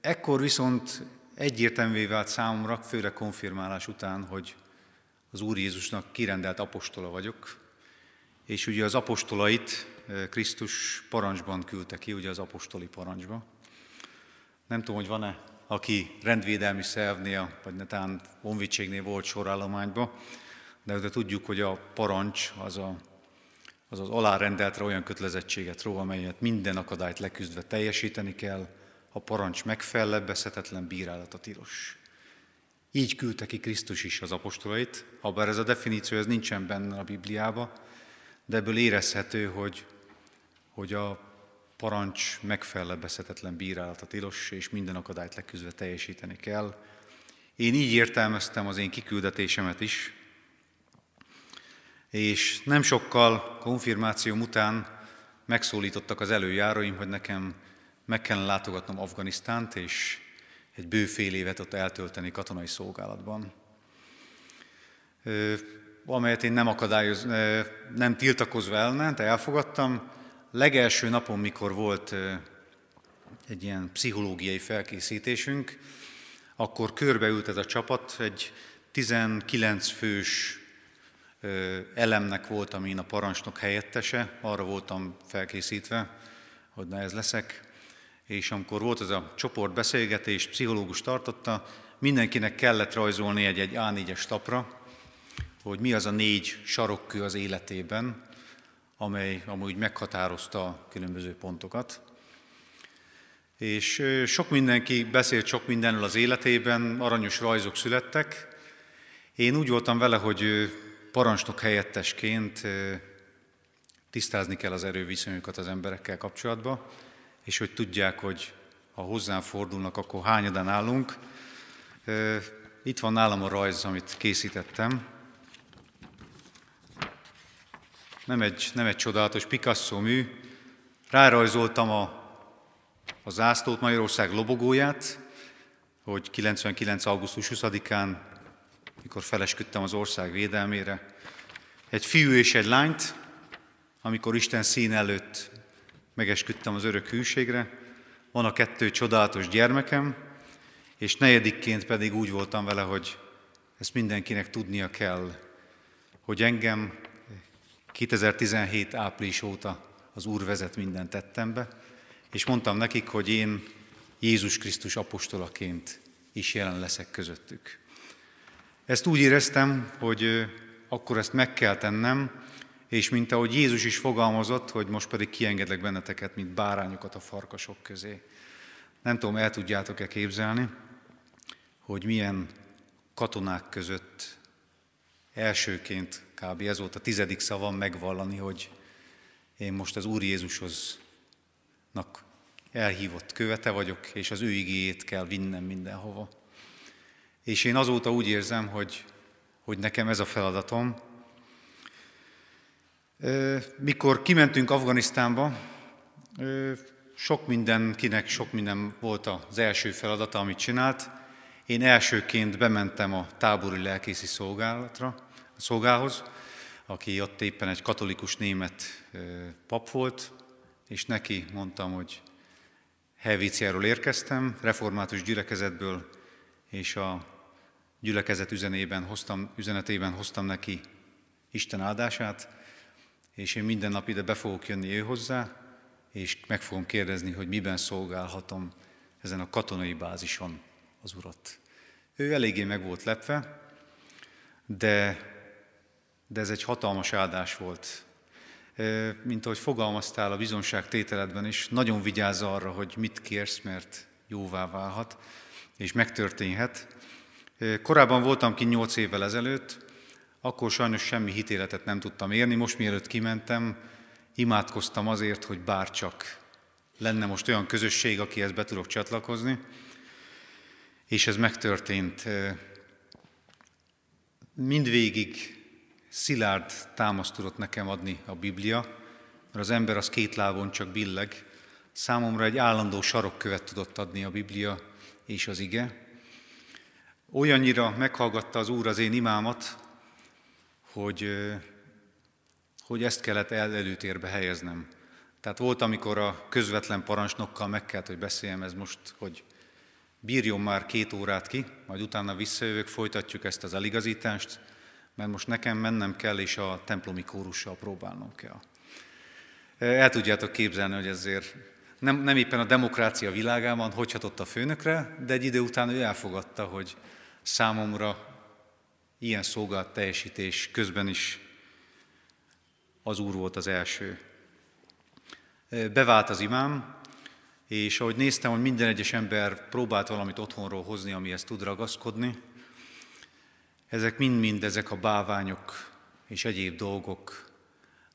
Ekkor viszont egyértelművé vált számomra, főleg konfirmálás után, hogy az Úr Jézusnak kirendelt apostola vagyok, és ugye az apostolait Krisztus parancsban küldte ki, ugye az apostoli parancsba. Nem tudom, hogy van-e, aki rendvédelmi szervnél, vagy netán honvédségnél volt sorállományba, de, de tudjuk, hogy a parancs az a az az alárendeltre olyan kötelezettséget ró, amelyet minden akadályt leküzdve teljesíteni kell, a parancs megfellebbezhetetlen bírálata tilos. Így küldte ki Krisztus is az apostolait, ha bár ez a definíció ez nincsen benne a Bibliába, de ebből érezhető, hogy, hogy a parancs megfellebbezhetetlen bírálata tilos, és minden akadályt leküzdve teljesíteni kell. Én így értelmeztem az én kiküldetésemet is, és nem sokkal konfirmációm után megszólítottak az előjáróim, hogy nekem meg kellene látogatnom Afganisztánt, és egy bő fél évet ott eltölteni katonai szolgálatban. Amelyet én nem akadályoz, nem tiltakozva ellen, de elfogadtam. Legelső napon, mikor volt egy ilyen pszichológiai felkészítésünk, akkor körbeült ez a csapat, egy 19 fős elemnek voltam én a parancsnok helyettese, arra voltam felkészítve, hogy na ez leszek. És amikor volt ez a csoportbeszélgetés, pszichológus tartotta, mindenkinek kellett rajzolni egy, egy A4-es tapra, hogy mi az a négy sarokkő az életében, amely amúgy meghatározta a különböző pontokat. És sok mindenki beszélt sok mindenről az életében, aranyos rajzok születtek. Én úgy voltam vele, hogy parancsnok helyettesként tisztázni kell az erőviszonyokat az emberekkel kapcsolatban, és hogy tudják, hogy ha hozzám fordulnak, akkor hányadan állunk. Itt van nálam a rajz, amit készítettem. Nem egy, nem egy csodálatos Picasso mű. Rárajzoltam a, a zászlót, Magyarország lobogóját, hogy 99. augusztus 20-án mikor felesküdtem az ország védelmére. Egy fiú és egy lányt, amikor Isten szín előtt megesküdtem az örök hűségre. Van a kettő csodálatos gyermekem, és negyedikként pedig úgy voltam vele, hogy ezt mindenkinek tudnia kell, hogy engem 2017 április óta az Úr vezet minden tettembe, és mondtam nekik, hogy én Jézus Krisztus apostolaként is jelen leszek közöttük. Ezt úgy éreztem, hogy akkor ezt meg kell tennem, és mint ahogy Jézus is fogalmazott, hogy most pedig kiengedlek benneteket, mint bárányokat a farkasok közé. Nem tudom, el tudjátok-e képzelni, hogy milyen katonák között elsőként, kb. ez volt a tizedik szavam megvallani, hogy én most az Úr Jézushoz elhívott követe vagyok, és az ő igéjét kell vinnem mindenhova. És én azóta úgy érzem, hogy, hogy nekem ez a feladatom. Mikor kimentünk Afganisztánba, sok mindenkinek sok minden volt az első feladata, amit csinált. Én elsőként bementem a tábori lelkészi szolgálatra, a szolgához, aki ott éppen egy katolikus német pap volt, és neki mondtam, hogy Helvíciáról érkeztem, református gyülekezetből, és a gyülekezet üzenében hoztam, üzenetében hoztam neki Isten áldását, és én minden nap ide be fogok jönni ő hozzá, és meg fogom kérdezni, hogy miben szolgálhatom ezen a katonai bázison az Urat. Ő eléggé meg volt lepve, de, de ez egy hatalmas áldás volt mint ahogy fogalmaztál a bizonság tételedben is, nagyon vigyázz arra, hogy mit kérsz, mert jóvá válhat, és megtörténhet. Korábban voltam ki nyolc évvel ezelőtt, akkor sajnos semmi hitéletet nem tudtam érni, most mielőtt kimentem, imádkoztam azért, hogy bárcsak lenne most olyan közösség, akihez be tudok csatlakozni, és ez megtörtént. Mindvégig szilárd támaszt tudott nekem adni a Biblia, mert az ember az két lábon csak billeg. Számomra egy állandó sarokkövet tudott adni a Biblia és az ige. Olyannyira meghallgatta az Úr az én imámat, hogy, hogy ezt kellett el előtérbe helyeznem. Tehát volt, amikor a közvetlen parancsnokkal meg kellett, hogy beszéljem ez most, hogy bírjon már két órát ki, majd utána visszajövök, folytatjuk ezt az eligazítást, mert most nekem mennem kell, és a templomi kórussal próbálnom kell. El tudjátok képzelni, hogy ezért nem, nem éppen a demokrácia világában hogy hatott a főnökre, de egy idő után ő elfogadta, hogy számomra ilyen szolgált teljesítés közben is az Úr volt az első. Bevált az imám, és ahogy néztem, hogy minden egyes ember próbált valamit otthonról hozni, amihez tud ragaszkodni, ezek mind-mind ezek a báványok és egyéb dolgok,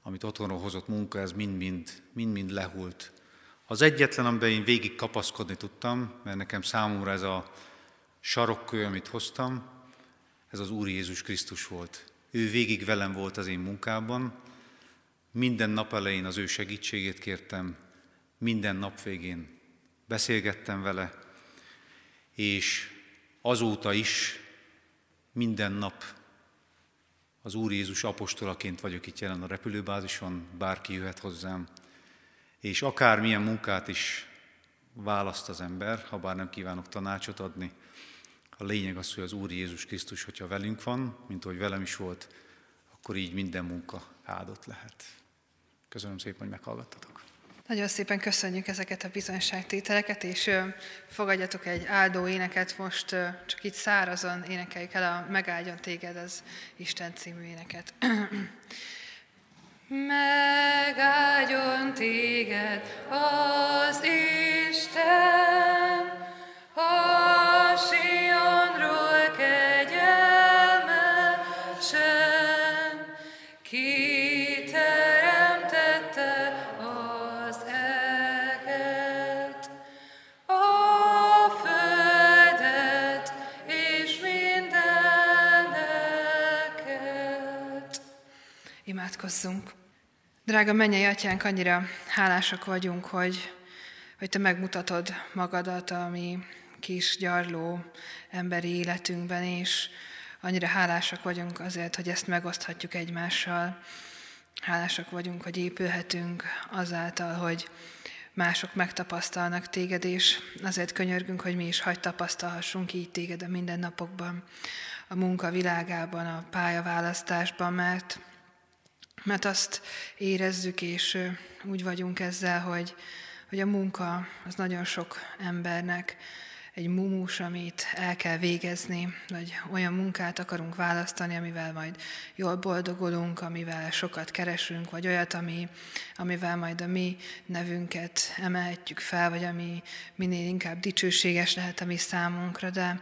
amit otthonról hozott munka, ez mind-mind, mind-mind lehult. Az egyetlen, amiben én végig kapaszkodni tudtam, mert nekem számomra ez a sarokkő, amit hoztam, ez az Úr Jézus Krisztus volt. Ő végig velem volt az én munkában, minden nap elején az ő segítségét kértem, minden nap végén beszélgettem vele, és azóta is minden nap az Úr Jézus apostolaként vagyok itt jelen a repülőbázison, bárki jöhet hozzám, és akármilyen munkát is választ az ember, ha bár nem kívánok tanácsot adni, a lényeg az, hogy az Úr Jézus Krisztus, hogyha velünk van, mint ahogy velem is volt, akkor így minden munka áldott lehet. Köszönöm szépen, hogy meghallgattatok. Nagyon szépen köszönjük ezeket a bizonyságtételeket, és fogadjatok egy áldó éneket, most csak itt szárazon énekeljük el a Megáldjon téged az Isten című éneket. Megáldjon téged az Isten, a Sionról Imádkozzunk. Drága mennyei atyánk, annyira hálásak vagyunk, hogy, hogy te megmutatod magadat a mi kis gyarló emberi életünkben, és annyira hálásak vagyunk azért, hogy ezt megoszthatjuk egymással. Hálásak vagyunk, hogy épülhetünk azáltal, hogy mások megtapasztalnak téged, és azért könyörgünk, hogy mi is hagy tapasztalhassunk így téged a mindennapokban, a munka világában, a pályaválasztásban, mert Mert azt érezzük, és úgy vagyunk ezzel, hogy, hogy a munka az nagyon sok embernek egy mumus, amit el kell végezni, vagy olyan munkát akarunk választani, amivel majd jól boldogulunk, amivel sokat keresünk, vagy olyat, ami, amivel majd a mi nevünket emelhetjük fel, vagy ami minél inkább dicsőséges lehet a mi számunkra, de,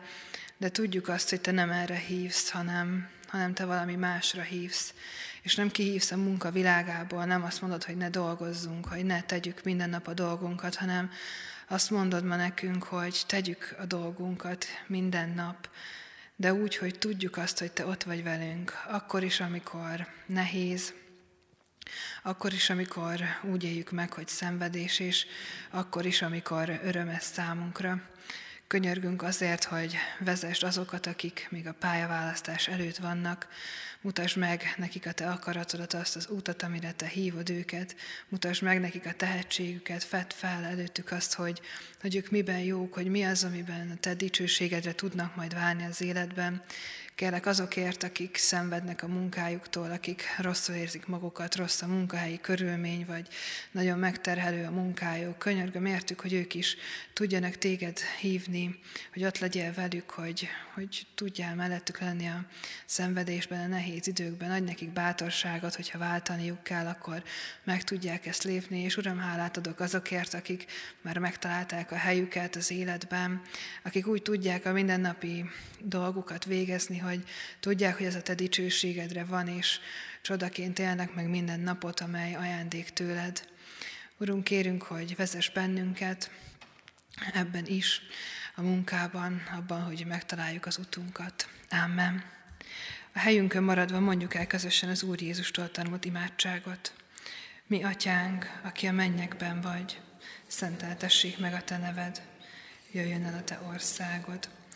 de tudjuk azt, hogy te nem erre hívsz, hanem, hanem te valami másra hívsz. És nem kihívsz a munka világából, nem azt mondod, hogy ne dolgozzunk, hogy ne tegyük minden nap a dolgunkat, hanem azt mondod ma nekünk, hogy tegyük a dolgunkat minden nap, de úgy, hogy tudjuk azt, hogy Te ott vagy velünk, akkor is, amikor nehéz, akkor is, amikor úgy éljük meg, hogy szenvedés, és akkor is, amikor öröm ez számunkra. Könyörgünk azért, hogy vezest azokat, akik még a pályaválasztás előtt vannak, Mutasd meg nekik a Te akaratodat, azt az útat, amire Te hívod őket. Mutasd meg nekik a tehetségüket, fedd fel előttük azt, hogy, hogy ők miben jók, hogy mi az, amiben a Te dicsőségedre tudnak majd válni az életben. Kérlek azokért, akik szenvednek a munkájuktól, akik rosszul érzik magukat, rossz a munkahelyi körülmény, vagy nagyon megterhelő a munkájuk. Könyörgöm értük, hogy ők is tudjanak téged hívni, hogy ott legyél velük, hogy, hogy tudjál mellettük lenni a szenvedésben, a nehéz időkben. Adj nekik bátorságot, hogyha váltaniuk kell, akkor meg tudják ezt lépni, és Uram, hálát adok azokért, akik már megtalálták a helyüket az életben, akik úgy tudják a mindennapi dolgukat végezni, hogy tudják, hogy ez a te dicsőségedre van, és csodaként élnek meg minden napot, amely ajándék tőled. Urunk, kérünk, hogy vezess bennünket ebben is, a munkában, abban, hogy megtaláljuk az utunkat. Amen. A helyünkön maradva mondjuk el közösen az Úr Jézustól tanult imádságot. Mi, Atyánk, aki a mennyekben vagy, szenteltessék meg a Te neved, jöjjön el a Te országod,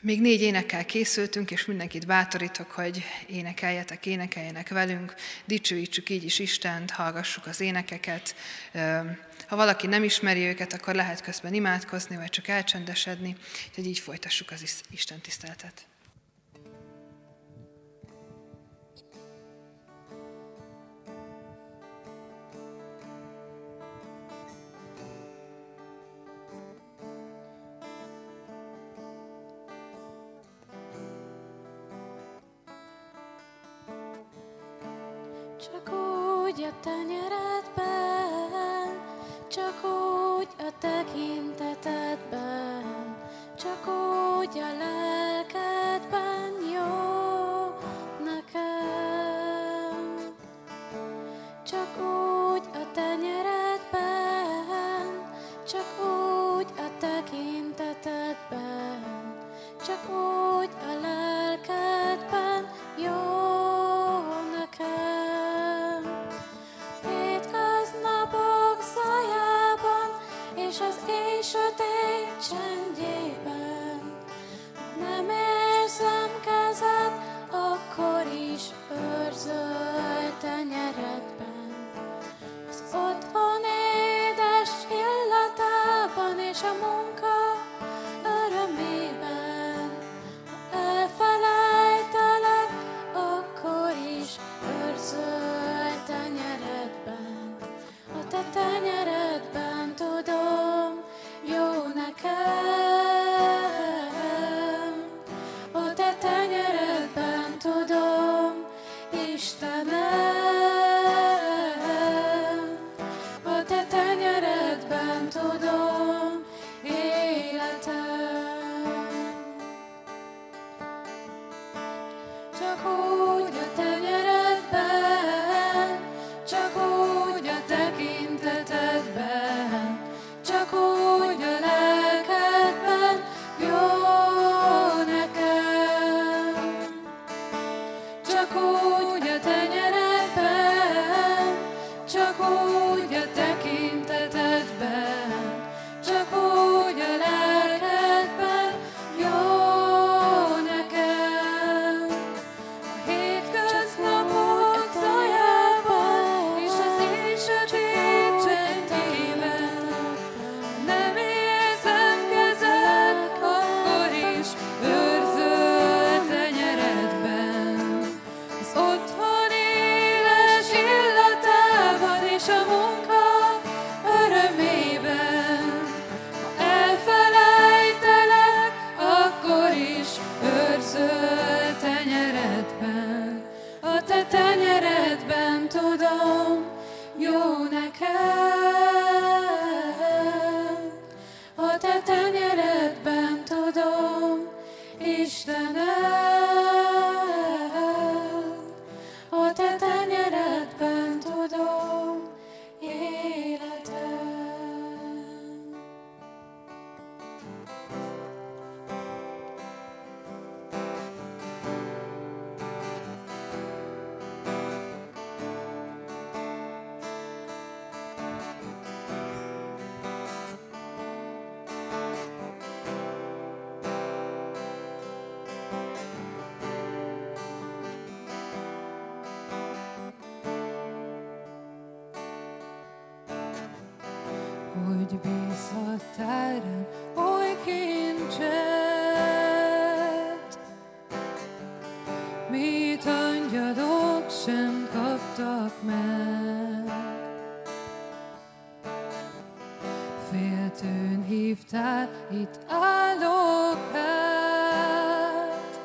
Még négy énekkel készültünk, és mindenkit bátorítok, hogy énekeljetek, énekeljenek velünk, dicsőítsük így is Istent, hallgassuk az énekeket. Ha valaki nem ismeri őket, akkor lehet közben imádkozni, vagy csak elcsendesedni, hogy így folytassuk az Isten tiszteletet. Tenyeredben, csak úgy a tekintetedben, csak úgy a lelkedben úgy a tenyeredben, csak tighten, oly kincset. Mit angyalok sem kaptak meg. Féltőn hívtál, itt állok hát.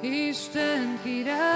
Isten király,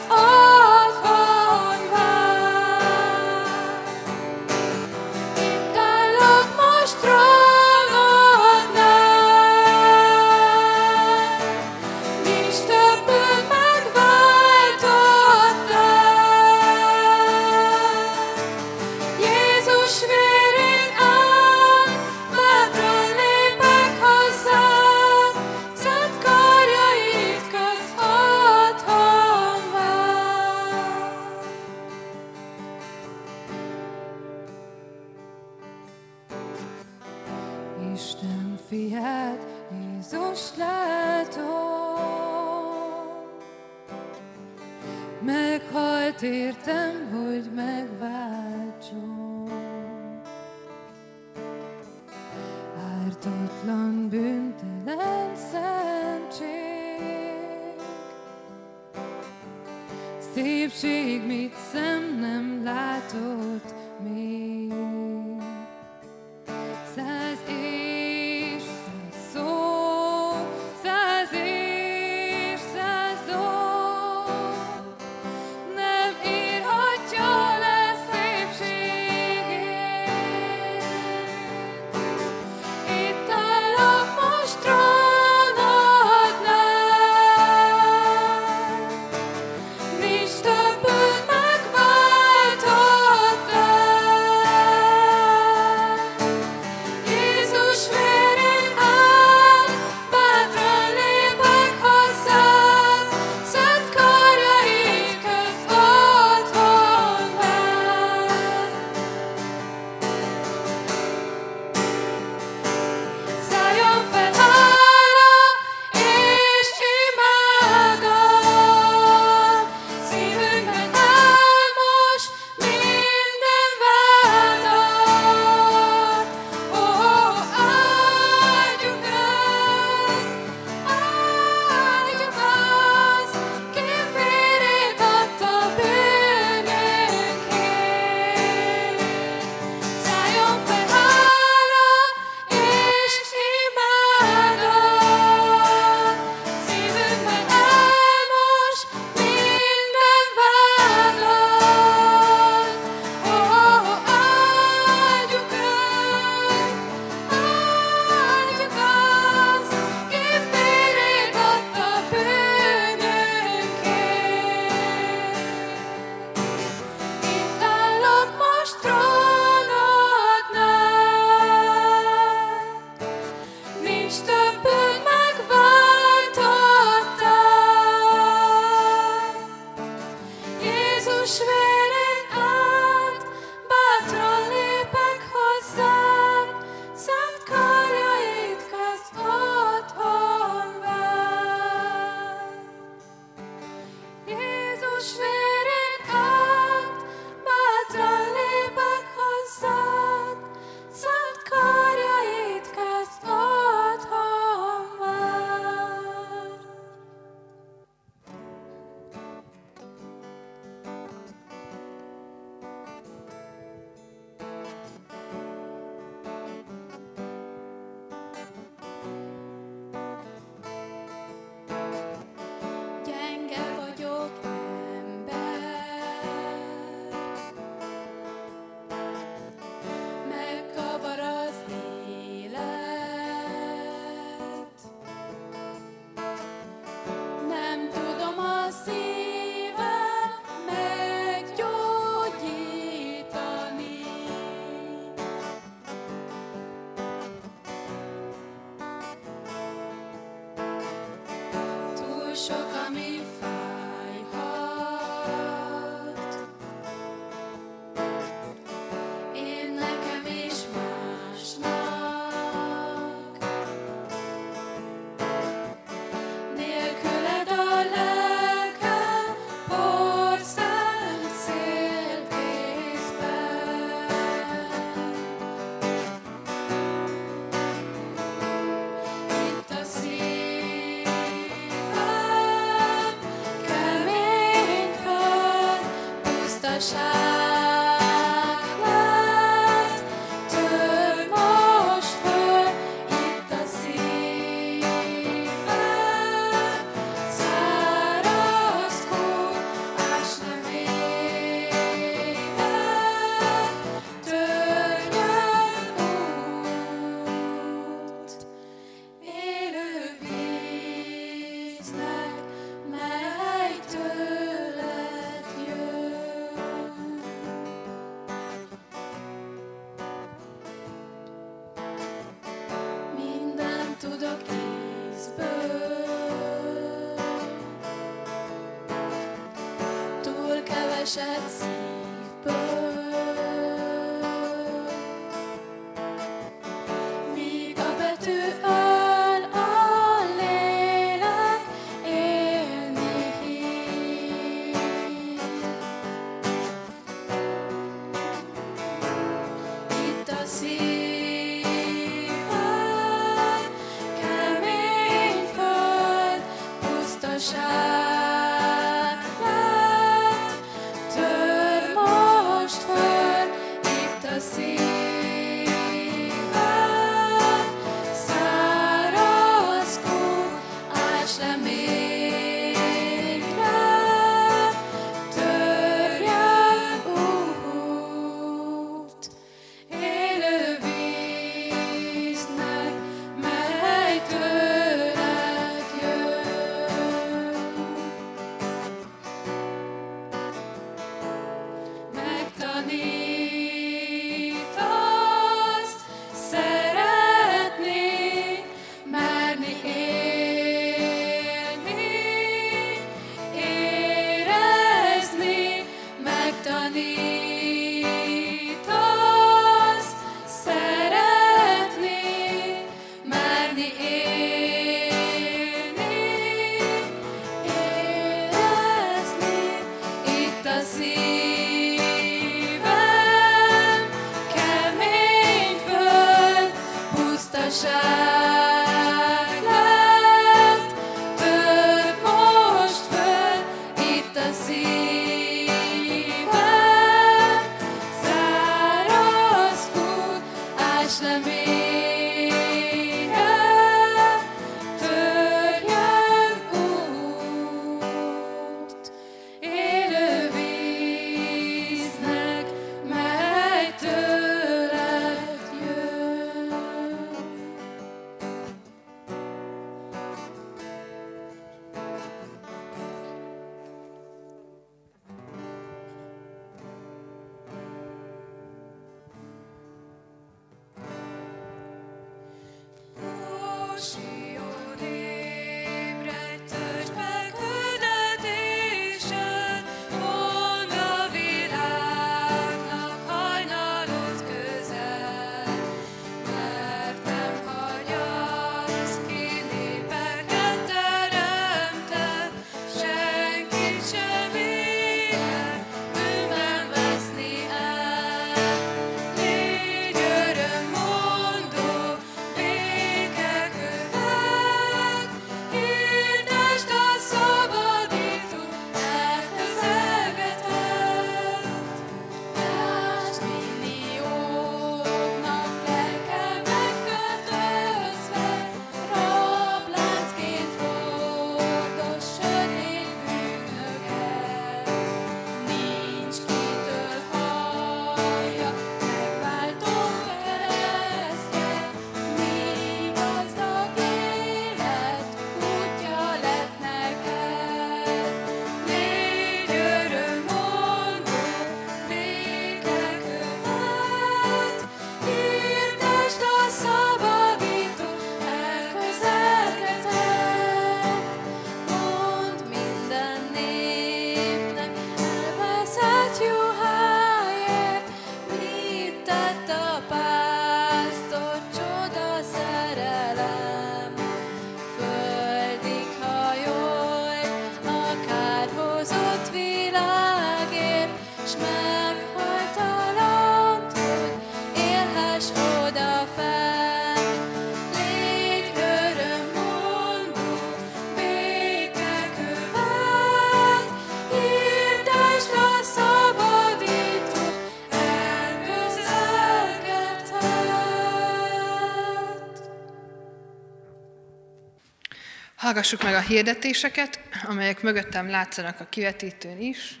Hallgassuk meg a hirdetéseket, amelyek mögöttem látszanak a kivetítőn is.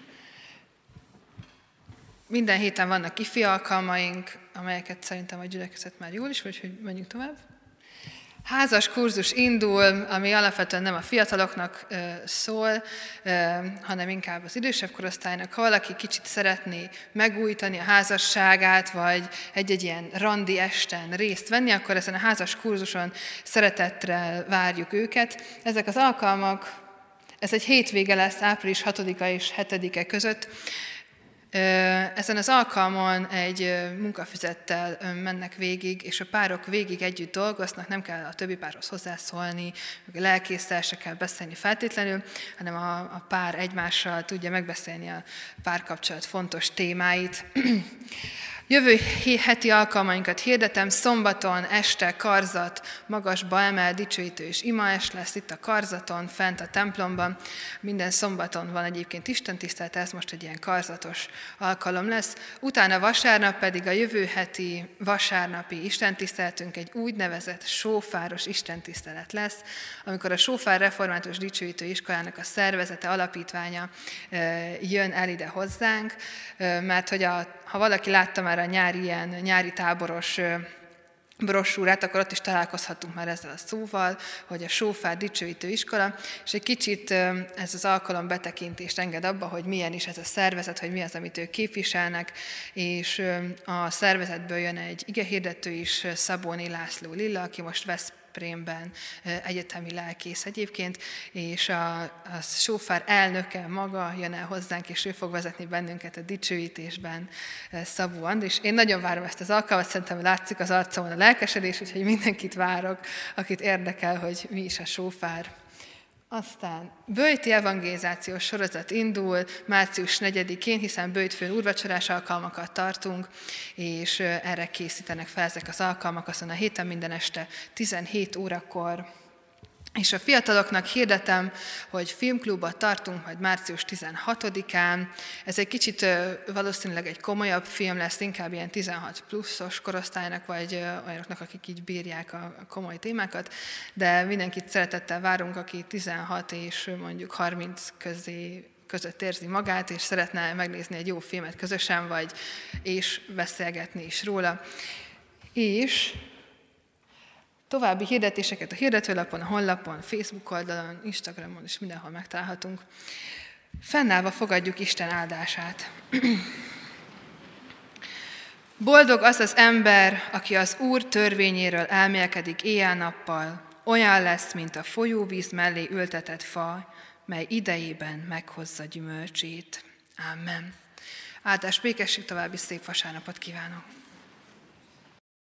Minden héten vannak ifi alkalmaink, amelyeket szerintem a gyülekezet már jól is, vagy hogy menjünk tovább. Házas kurzus indul, ami alapvetően nem a fiataloknak szól, hanem inkább az idősebb korosztálynak. Ha valaki kicsit szeretné megújítani a házasságát, vagy egy-egy ilyen randi esten részt venni, akkor ezen a házas kurzuson szeretettre várjuk őket. Ezek az alkalmak, ez egy hétvége lesz április 6-a és 7-e között. Ezen az alkalmon egy ö, mennek végig, és a párok végig együtt dolgoznak, nem kell a többi párhoz hozzászólni, a lelkésztel se kell beszélni feltétlenül, hanem a, a pár egymással tudja megbeszélni a párkapcsolat fontos témáit. Jövő heti alkalmainkat hirdetem, szombaton este karzat, magasba emel, dicsőítő és imaes lesz itt a karzaton, fent a templomban. Minden szombaton van egyébként istentisztelet, ez most egy ilyen karzatos alkalom lesz. Utána vasárnap pedig a jövő heti vasárnapi istentiszteletünk egy úgynevezett sófáros istentisztelet lesz, amikor a Sófár Református Dicsőítő Iskolának a szervezete, alapítványa jön el ide hozzánk, mert hogy a, ha valaki látta már a nyári, ilyen, nyári táboros ö, brossúrát, akkor ott is találkozhatunk már ezzel a szóval, hogy a Sófár Dicsőítő Iskola, és egy kicsit ez az alkalom betekintést enged abba, hogy milyen is ez a szervezet, hogy mi az, amit ők képviselnek, és a szervezetből jön egy igehirdető is, Szabóni László Lilla, aki most vesz Prémben egyetemi lelkész egyébként, és a, a sófár elnöke maga jön el hozzánk, és ő fog vezetni bennünket a dicsőítésben, Szabó Andris. Én nagyon várom ezt az alkalmat, szerintem látszik az arcomon a lelkesedés, úgyhogy mindenkit várok, akit érdekel, hogy mi is a sófár. Aztán bőjti evangélizációs sorozat indul március 4-én, hiszen bőjtfőn úrvacsorás alkalmakat tartunk, és erre készítenek fel ezek az alkalmak, aztán a héten minden este 17 órakor és a fiataloknak hirdetem, hogy filmklubot tartunk majd március 16-án. Ez egy kicsit valószínűleg egy komolyabb film lesz, inkább ilyen 16 pluszos korosztálynak, vagy olyanoknak, akik így bírják a komoly témákat, de mindenkit szeretettel várunk, aki 16 és mondjuk 30 közé között érzi magát, és szeretne megnézni egy jó filmet közösen, vagy és beszélgetni is róla. És További hirdetéseket a hirdetőlapon, a honlapon, Facebook oldalon, Instagramon is mindenhol megtalálhatunk. Fennállva fogadjuk Isten áldását. Boldog az az ember, aki az Úr törvényéről elmélkedik éjjel-nappal, olyan lesz, mint a folyóvíz mellé ültetett fa, mely idejében meghozza gyümölcsét. Amen. Áldás békesség, további szép vasárnapot kívánok!